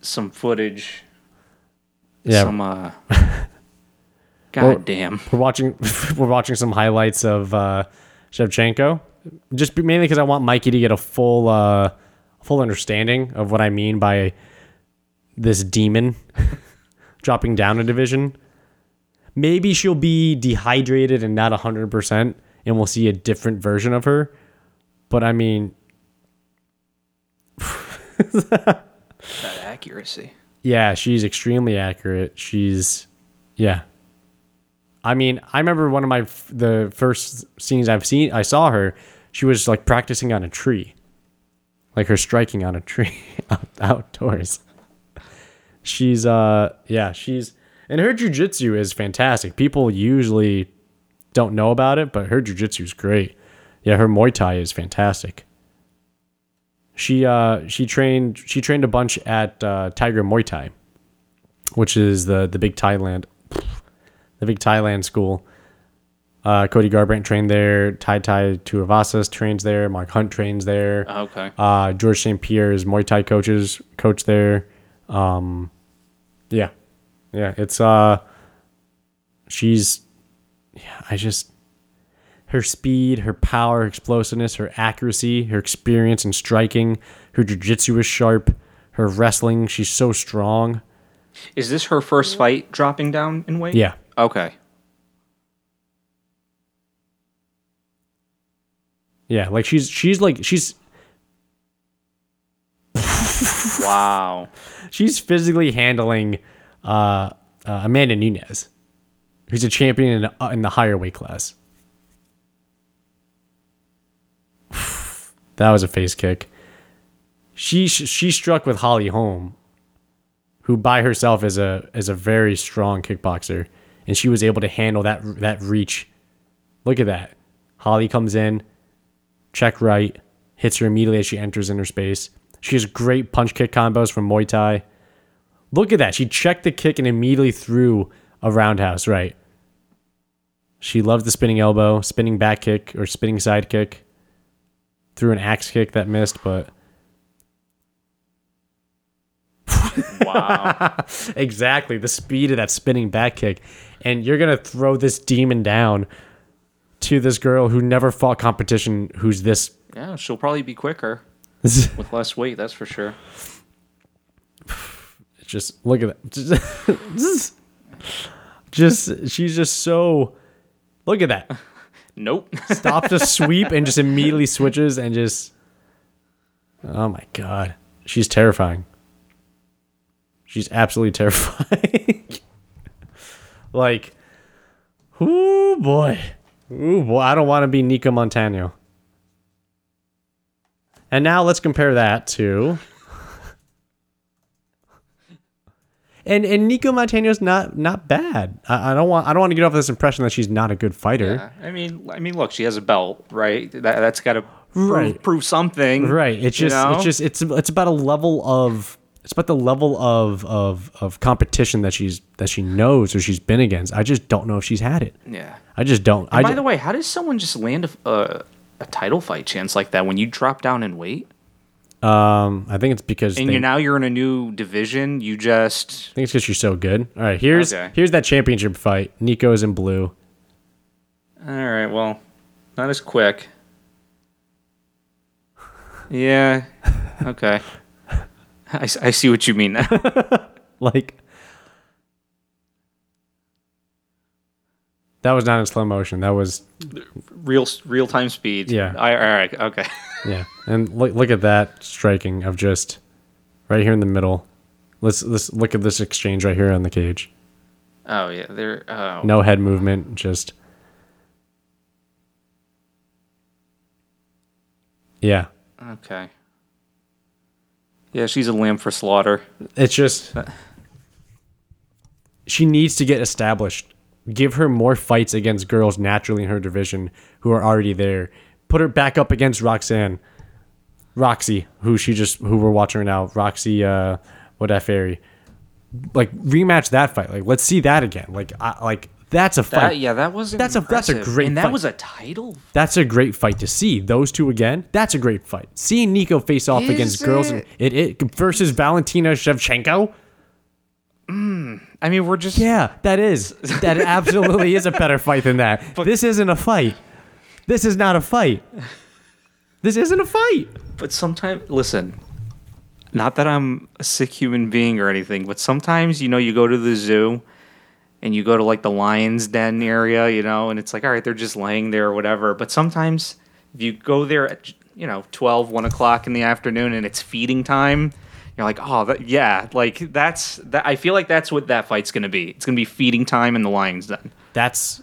some footage, Yeah, some uh God Well- damn. we're watching we're watching some highlights of uh, Shevchenko, just mainly because I want Mikey to get a full uh, full understanding of what I mean by this demon dropping down a division. Maybe she'll be dehydrated and not hundred percent, and we'll see a different version of her. But I mean, That accuracy. yeah, she's extremely accurate. She's, yeah. I mean, I remember one of my f- the first scenes I've seen. I saw her. She was like practicing on a tree, like her striking on a tree out, outdoors. She's uh yeah she's and her jujitsu is fantastic. People usually don't know about it, but her jujitsu is great. Yeah, her Muay Thai is fantastic. She uh she trained she trained a bunch at uh, Tiger Muay Thai, which is the the big Thailand the big Thailand school. Uh, Cody Garbrandt trained there. Tai Tai Tuivasas trains there. Mark Hunt trains there. Okay. Uh, George St. Pierre's Muay Thai coaches coach there. Um, yeah, yeah. It's uh, she's, yeah. I just her speed, her power, explosiveness, her accuracy, her experience in striking, her jiu-jitsu is sharp, her wrestling. She's so strong. Is this her first fight dropping down in weight? Yeah, Okay. yeah. Like she's she's like she's Wow. she's physically handling uh, uh, Amanda Nunes, who's a champion in, uh, in the higher weight class. that was a face kick. She she struck with Holly Holm, who by herself is a is a very strong kickboxer, and she was able to handle that that reach. Look at that. Holly comes in, check right, hits her immediately as she enters in her space. She has great punch kick combos from Muay Thai. Look at that. She checked the kick and immediately threw a roundhouse right. She loved the spinning elbow, spinning back kick or spinning side kick. Threw an axe kick that missed, but Wow. exactly the speed of that spinning back kick. And you're going to throw this demon down to this girl who never fought competition who's this yeah, she'll probably be quicker with less weight, that's for sure. just look at that. Just, she's just so look at that. Nope. Stops a sweep and just immediately switches and just Oh my god. She's terrifying. She's absolutely terrifying. like Ooh boy. Ooh boy, I don't want to be Nico Montano. And now let's compare that to And and Nico Montano's not not bad. I, I don't want I don't want to get off this impression that she's not a good fighter. Yeah. I mean, I mean, look, she has a belt, right? That that's got to prove, Right. prove something, Right. It's just know? it's just it's it's about a level of it's about the level of of of competition that she's that she knows or she's been against. I just don't know if she's had it. yeah. I just don't. I By the way, how does someone just land a, a a title fight chance like that when you drop down in weight um I think it's because and they- you're now you're in a new division? You just I think it's because you're so good. All right, here's Okay. here's that championship fight. Nico's in blue. all right. Well, not as quick. Yeah. Okay. I, I see what you mean. now. Like that was not in slow motion. That was real real time speed. Yeah. I, all right. Okay. Yeah. And look look at that striking of just right here in the middle. Let's let's look at this exchange right here on the cage. Oh yeah. There. Oh. No head movement, just Yeah. Okay. Yeah, she's a lamb for slaughter. It's just she needs to get established. Give her more fights against girls naturally in her division who are already there. Put her back up against Roxanne, Roxy, who she just who we're watching right now. Roxy, uh, Modafferi? Like rematch that fight. Like let's see that again. Like I, like that's a fight. That, yeah, that was That's a- that's a great and that fight. was a title. That's a great fight to see. Those two again. That's a great fight. Seeing Nico face off Is against girls and it, it versus Valentina Shevchenko. I mean, we're just Yeah, that is. That absolutely is a better fight than that. this isn't a fight. This is not a fight. This isn't a fight. But sometimes, listen, not that I'm a sick human being or anything, but sometimes, you know, you go to the zoo and you go to like the lion's den area, you know, and it's like, all right, they're just laying there or whatever. But sometimes if you go there at, you know, 12, 1 o'clock in the afternoon and it's feeding time, You're like, oh, that, yeah, like that's that. I feel like that's what that fight's gonna be. It's gonna be feeding time in the Lions Den. That's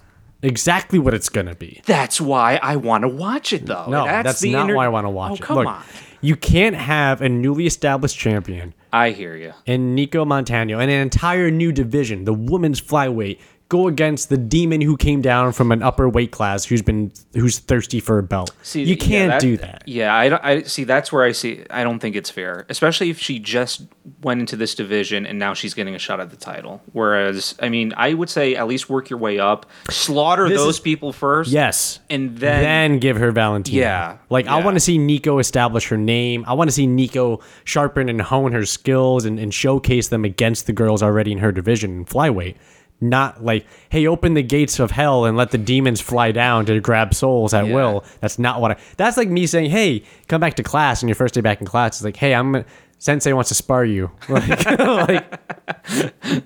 exactly what it's gonna be. That's why I want to watch it, though. No, that's, the not inter- why I want to watch oh, it. Come Look, on, you can't have a newly established champion I hear you. and Nico Montano and an entire new division, the women's flyweight, go against the demon who came down from an upper weight class who's been who's thirsty for a belt. See, you can't do that. Yeah, I don't. I see. That's where I see. I don't think it's fair, especially if she just went into this division and now she's getting a shot at the title. Whereas, I mean, I would say at least work your way up, slaughter This those is- people first. Yes. and then, then give her Valentina. Yeah, Like I want to see Nico establish her name. I want to see Nico sharpen and hone her skills and, and showcase them against the girls already in her division in flyweight. Not like, hey, open the gates of hell and let the demons fly down to grab souls at Yeah. will. That's not what I. That's like me saying, hey, come back to class and your first day back in class. is like, hey, I'm. Sensei wants to spar you. Like, like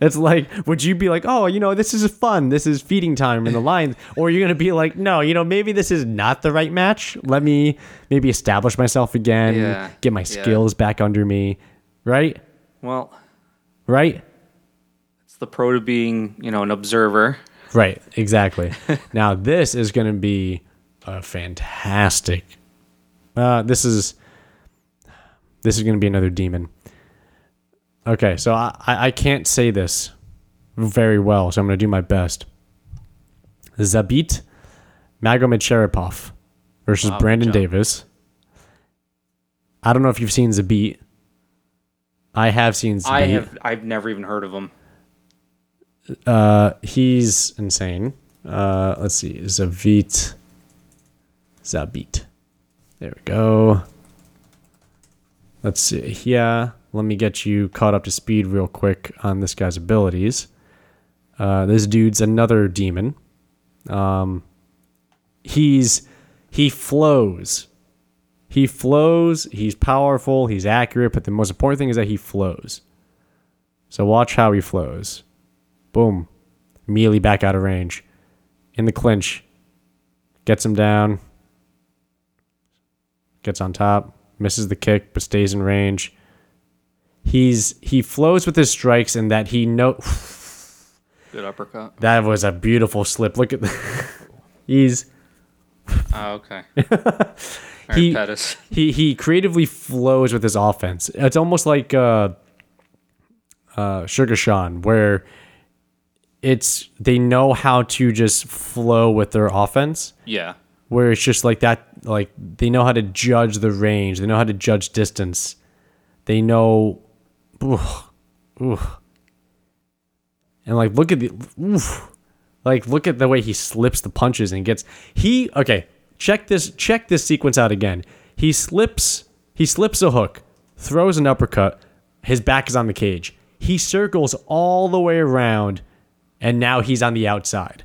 it's like, would you be like, oh, you know, this is fun. This is feeding time in the line. Or you're going to be like, no, you know, maybe this is not the right match. Let me maybe establish myself again, Yeah. get my Yeah. skills back under me. Right? well, Right? The pro to being, you know, an observer. Right. Exactly. now, this is going to be a fantastic. Uh, this is. This is going to be another demon. Okay, so I, I I can't say this very well, so I'm going to do my best. Zabit Magomedsharipov versus Wow, Brandon. Davis. I don't know if you've seen Zabit. I have seen Zabit. I have. I've never even heard of him. Uh, he's insane. Uh, let's see, Zavit, Zabit. There we go. Let's see. Yeah, let me get you caught up to speed real quick on this guy's abilities. Uh, this dude's another demon. Um, he's he flows. He flows. He's powerful. He's accurate. But the most important thing is that he flows. So watch how he flows. Boom. Immediately back out of range. In the clinch. Gets him down. Gets on top. Misses the kick, but stays in range. He's he flows with his strikes and that he know Good uppercut. that was a beautiful slip. Look at that. he's Oh, okay. He- Pettis. he he creatively flows with his offense. It's almost like uh, uh, Sugar Sean, where it's they know how to just flow with their offense. Yeah. Where it's just like that, like they know how to judge the range, they know how to judge distance, they know, oof, oof. and like look at the, oof, like look at the way he slips the punches and gets he okay. Check this check this sequence out again. He slips he slips a hook, throws an uppercut. His back is on the cage. He circles all the way around, and now he's on the outside.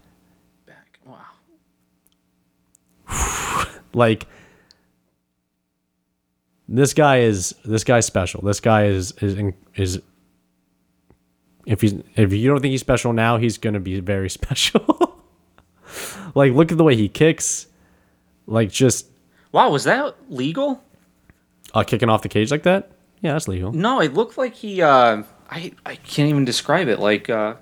Back. Wow. like this guy is this guy's special. This guy is is is if he's if you don't think he's special now, he's gonna be very special. like look at the way he kicks, like just Wow. Was that legal? uh, kicking off the cage like that. Yeah, that's legal. No, it looked like he. uh I I can't even describe it. Like, uh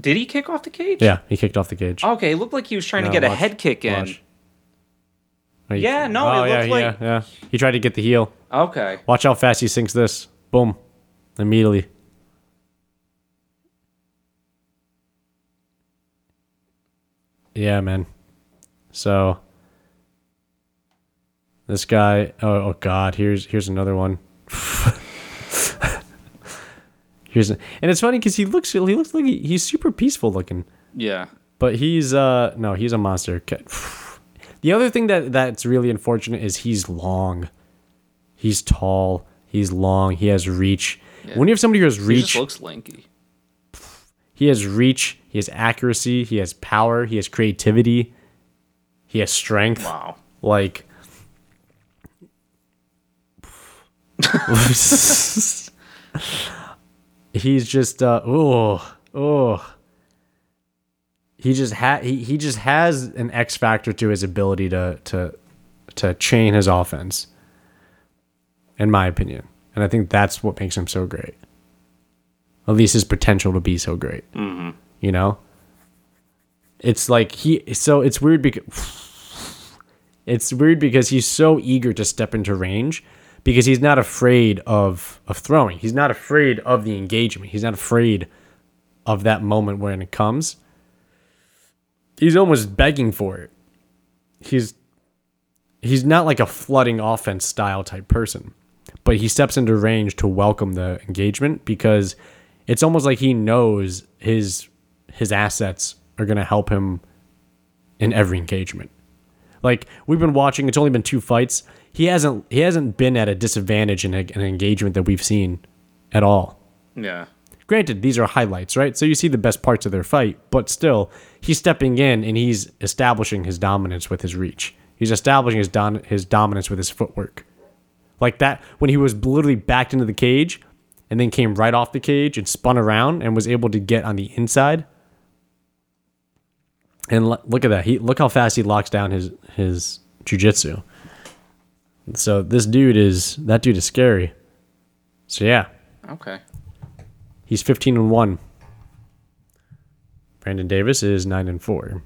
did he kick off the cage? Yeah, he kicked off the cage. Okay, it looked like he was trying to get a head kick in. watch. Yeah, no, oh, it yeah, looked like- yeah, yeah. He tried to get the heel. Okay. Watch how fast he sinks this. Boom, immediately. Yeah, man. So this guy. Oh, oh God. Here's here's another one. here's and it's funny because he looks he looks like he, he's super peaceful looking. Yeah. But he's uh no, he's a monster. The other thing that that's really unfortunate is he's long. He's tall. He's long. He has reach. When you have somebody who has He reach, just looks lanky. he has reach. He has accuracy. He has power. He has creativity. He has strength. Wow. Like. he's just uh oh oh he just ha- he, he just has an X factor to his ability to to to chain his offense in my opinion and I think that's what makes him so great. At least his potential to be so great. Mm-hmm. You know, it's like he. So it's weird because it's weird because he's so eager to step into range because he's not afraid of of throwing. He's not afraid of the engagement. He's not afraid of that moment when it comes. He's almost begging for it. He's he's not like a flooding offense style type person, but he steps into range to welcome the engagement because it's almost like he knows his his assets are going to help him in every engagement. Like we've been watching, it's only been two fights. He hasn't he hasn't been at a disadvantage in a, an engagement that we've seen at all. Yeah. Granted, these are highlights, right? So you see the best parts of their fight, but still, he's stepping in and he's establishing his dominance with his reach. He's establishing his don- his dominance with his footwork. Like that when he was literally backed into the cage and then came right off the cage and spun around and was able to get on the inside. And l- look at that. He look how fast he locks down his his jujitsu. So this dude is that dude is scary. So yeah, Okay. He's 15 and 1. Brandon Davis is 9 and 4.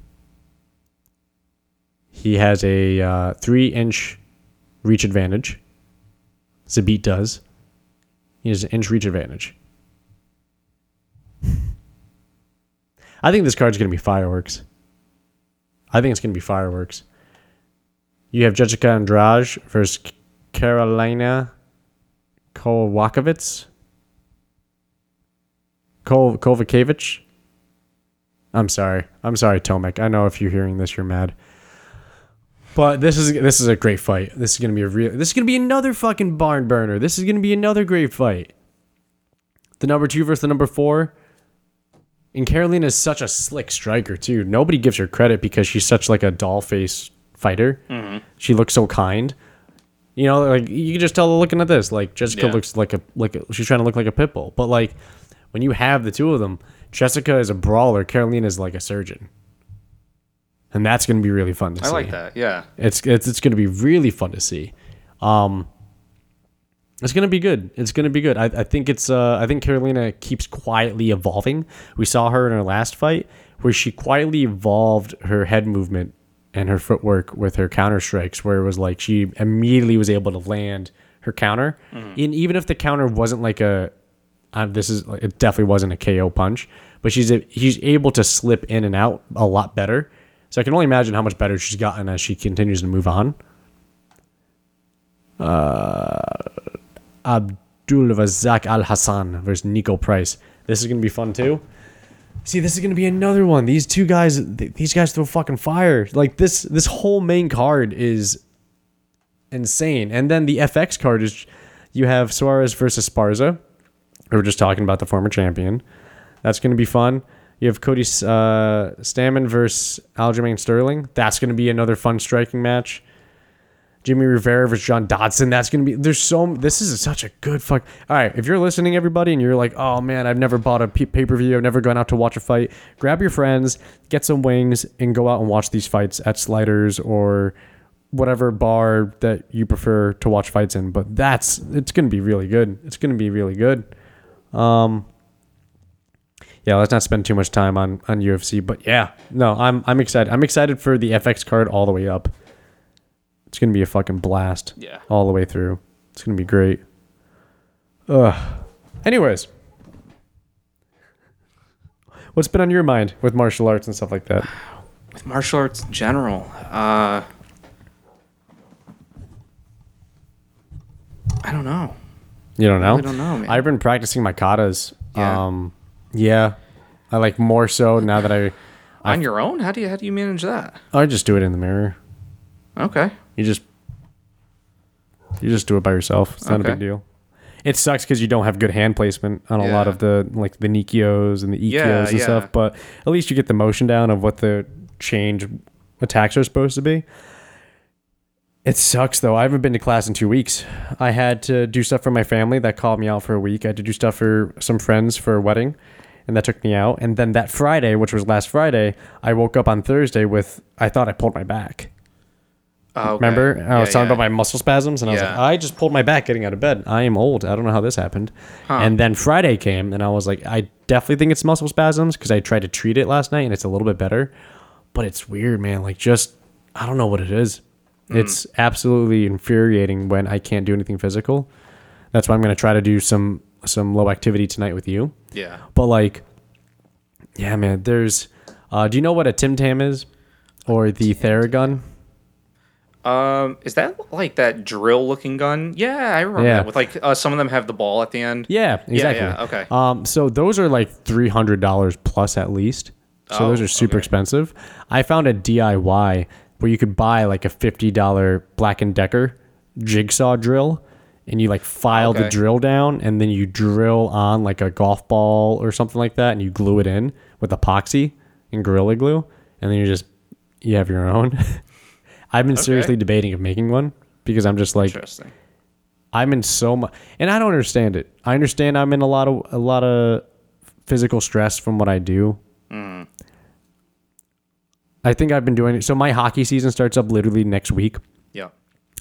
He has a uh, 3 inch reach advantage. Zabit does. He has an inch reach advantage. I think this card's going to be fireworks. I think it's going to be fireworks. You have Jessica Andrade versus Karolina Kowalkiewicz. Kol- Kovacevic. I'm sorry. I'm sorry, Tomek. I know if you're hearing this, you're mad. But this is this is a great fight. This is gonna be a real. This is gonna be another fucking barn burner. This is gonna be another great fight. The number two versus the number four. And Karolina is such a slick striker too. Nobody gives her credit because she's such like a doll face fighter. She looks so kind. You know, like you can just tell looking at this. Like Jessica Yeah. looks like a like a, she's trying to look like a pit bull. But like when you have the two of them, Jessica is a brawler. Karolina is like a surgeon, and that's going to be really fun to I see. I like that. Yeah. It's it's it's going to be really fun to see. Um, it's going to be good. It's going to be good. I, I think it's uh I think Karolina keeps quietly evolving. We saw her in her last fight where she quietly evolved her head movement and her footwork with her counter strikes, where it was like she immediately was able to land her counter, and even if the counter wasn't like a uh, this is it definitely wasn't a KO punch, but she's a, she's able to slip in and out a lot better. So I can only imagine how much better she's gotten as she continues to move on. Uh, Abdul Razak Alhassan versus Niko Price. This is gonna be fun too. See, this is gonna be another one. These two guys, th- these guys throw fucking fire. Like this, this whole main card is insane. And then the FX card is you have Suarez versus Sparza. We were just talking about the former champion. That's to be fun. You have Cody uh, Stamann versus Aljamain Sterling. That's to be another fun striking match. Jimmy Rivera versus John Dodson. That's to be. There's so. This is such a good fuck. All right, if you're listening, everybody, and you're like, oh man, I've never bought a pay per view. I've never gone out to watch a fight. Grab your friends, get some wings, and go out and watch these fights at Sliders or whatever bar that you prefer to watch fights in. But that's it's to be really good. It's to be really good. Um, yeah, let's not spend too much time on on UFC. But yeah, no, I'm I'm excited. I'm excited for the FX card all the way up. It's gonna be a fucking blast. Yeah. all the way through. It's gonna be great. Ugh. Anyways, what's been on your mind with martial arts and stuff like that? With martial arts in general, uh, I don't know. You don't know? I don't know, man. I've been practicing my katas. Yeah. Um, yeah. I like more so now that I On your own? How do you how do you manage that? I just do it in the mirror. Okay. You just you just do it by yourself. It's not a big deal. It sucks because you don't have good hand placement on a lot of the like the Nikyos and the Ikkyos Yeah, and yeah. stuff, but at least you get the motion down of what the change attacks are supposed to be. It sucks though. I haven't been to class in two weeks. I had to do stuff for my family that called me out for a week. I had to do stuff for some friends for a wedding, and that took me out. And then that Friday, which was last Friday, I woke up on Thursday with I thought I pulled my back. Oh, okay. Remember, I was talking yeah. about my muscle spasms, and I was like, I just pulled my back getting out of bed. I am old. I don't know how this happened. And then Friday came, and I was like, I definitely think it's muscle spasms because I tried to treat it last night, and it's a little bit better. But it's weird, man. Like, just I don't know what it is. Hmm. It's absolutely infuriating when I can't do anything physical. That's why I'm gonna try to do some some low activity tonight with you. Yeah. But like, yeah, man. There's. Uh, do you know what a Tim Tam is, or the Theragun? Um, is that like that drill looking gun? Yeah, I remember Yeah. that. With like uh, some of them have the ball at the end. Yeah, exactly. yeah, okay. Um, so those are like three hundred dollars plus at least. So Oh, those are super okay. expensive. I found a DIY where you could buy like a fifty dollar Black and Decker jigsaw drill, and you like file the drill down, and then you drill on like a golf ball or something like that, and you glue it in with epoxy and gorilla glue, and then you just you have your own. I've been seriously debating of making one because I'm just like. I'm in so much, and I don't understand it. I understand I'm in a lot of a lot of physical stress from what I do. Mm. I think I've been doing it. So my hockey season starts up literally next week. Yeah.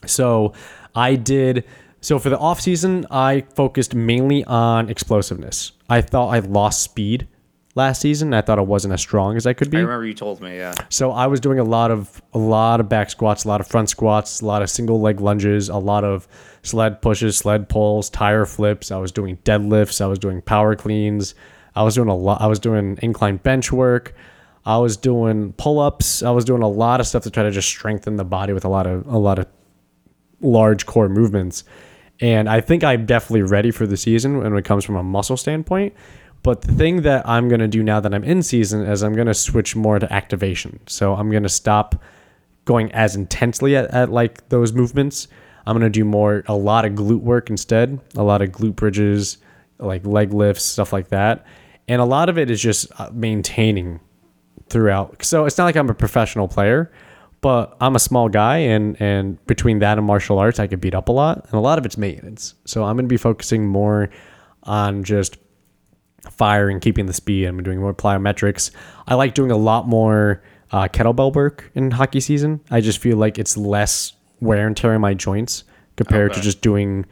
So I did. So for the off season, I focused mainly on explosiveness. I thought I lost speed last season. I thought I wasn't as strong as I could be. I remember you told me. Yeah. So I was doing a lot of a lot of back squats, a lot of front squats, a lot of single leg lunges, a lot of sled pushes, sled pulls, tire flips. I was doing deadlifts. I was doing power cleans. I was doing a lot. I was doing incline bench work. I was doing pull ups. I was doing a lot of stuff to try to just strengthen the body with a lot of a lot of large core movements. And I think I'm definitely ready for the season when it comes from a muscle standpoint. But the thing that I'm going to do now that I'm in season is I'm going to switch more to activation. So I'm going to stop going as intensely at, at like those movements. I'm going to do more, a lot of glute work instead, a lot of glute bridges, like leg lifts, stuff like that. And a lot of it is just uh, maintaining throughout. So it's not like I'm a professional player, but I'm a small guy, and and between that and martial arts, I get beat up a lot, and a lot of it's maintenance. So I'm going to be focusing more on just firing, and keeping the speed. I'm doing more plyometrics. I like doing a lot more uh, kettlebell work in hockey season. I just feel like it's less wear and tear in my joints compared to just doing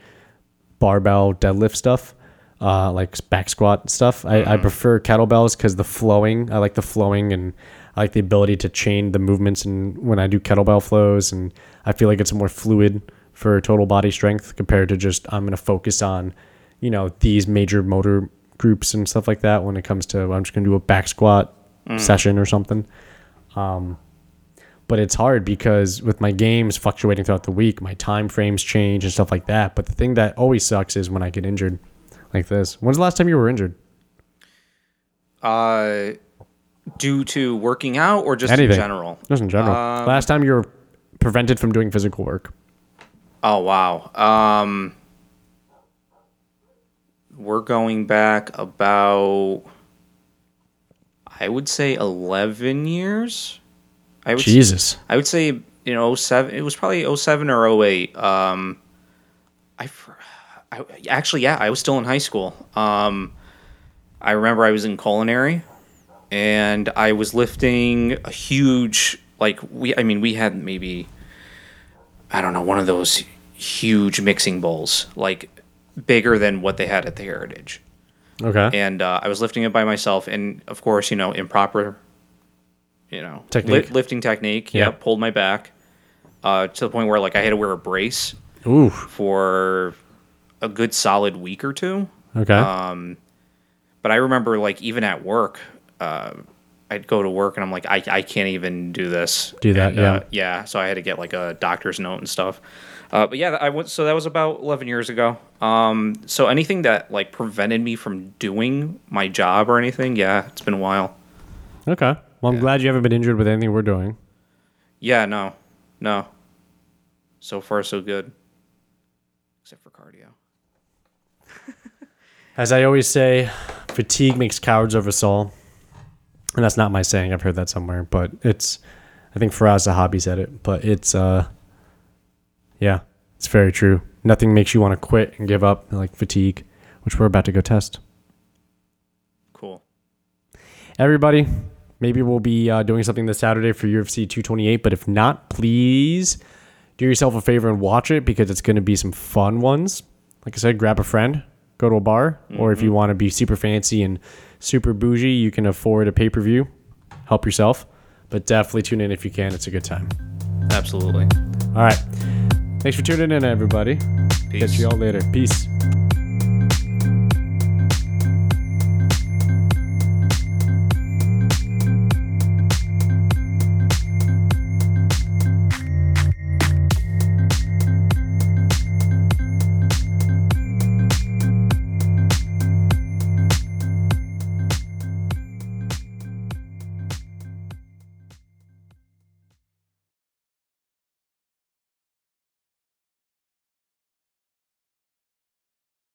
barbell deadlift stuff, uh, like back squat stuff. I, I prefer kettlebells because the flowing. I like the flowing and I like the ability to chain the movements and when I do kettlebell flows and I feel like it's more fluid for total body strength compared to just I'm gonna focus on, you know, these major motor groups and stuff like that when it comes to I'm just gonna do a back squat session or something. Um, but it's hard because with my games fluctuating throughout the week, my time frames change and stuff like that. But the thing that always sucks is when I get injured like this. When's the last time you were injured? Uh, due to working out or just Anything. in general? Just in general. Um, last time you were prevented from doing physical work. Oh wow. Um, we're going back about, I would say eleven years. I would. Jesus. I would say you know 07 It was probably 07 or 08. Um, I, I actually yeah I was still in high school. Um, I remember I was in culinary, and I was lifting a huge like we I mean we had maybe I don't know one of those huge mixing bowls like bigger than what they had at the Heritage Okay. and uh, I was lifting it by myself, and of course, you know, improper, you know, Technique. li- lifting technique. Yeah. Yeah, pulled my back uh, to the point where like I had to wear a brace Ooh. for a good solid week or two. Okay. Um, But I remember like even at work, uh, I'd go to work and I'm like, I, I can't even do this. Do that, And, yeah. Uh, yeah. So I had to get like a doctor's note and stuff. Uh, but yeah, I went. So that was about 11 years ago. Um, so anything that like prevented me from doing my job or anything, yeah, it's been a while. okay. Well, I'm glad you haven't been injured with anything we're doing. Yeah, no, no. So far, so good. Except for cardio. As I always say, fatigue makes cowards of us all. And that's not my saying. I've heard that somewhere, but it's I think Firas Zahabi said it, but it's uh yeah, it's very true. Nothing makes you want to quit and give up like fatigue, which we're about to go test. Cool. Everybody, maybe we'll be uh, doing something this Saturday for UFC 228, but if not, please do yourself a favor and watch it because it's going to be some fun ones. Like I said, grab a friend, go to a bar, or if you want to be super fancy and super bougie, you can afford a pay per view. Help yourself, but definitely tune in if you can. It's a good time. Absolutely. All right. Thanks for tuning in, everybody. Catch you all later. Peace.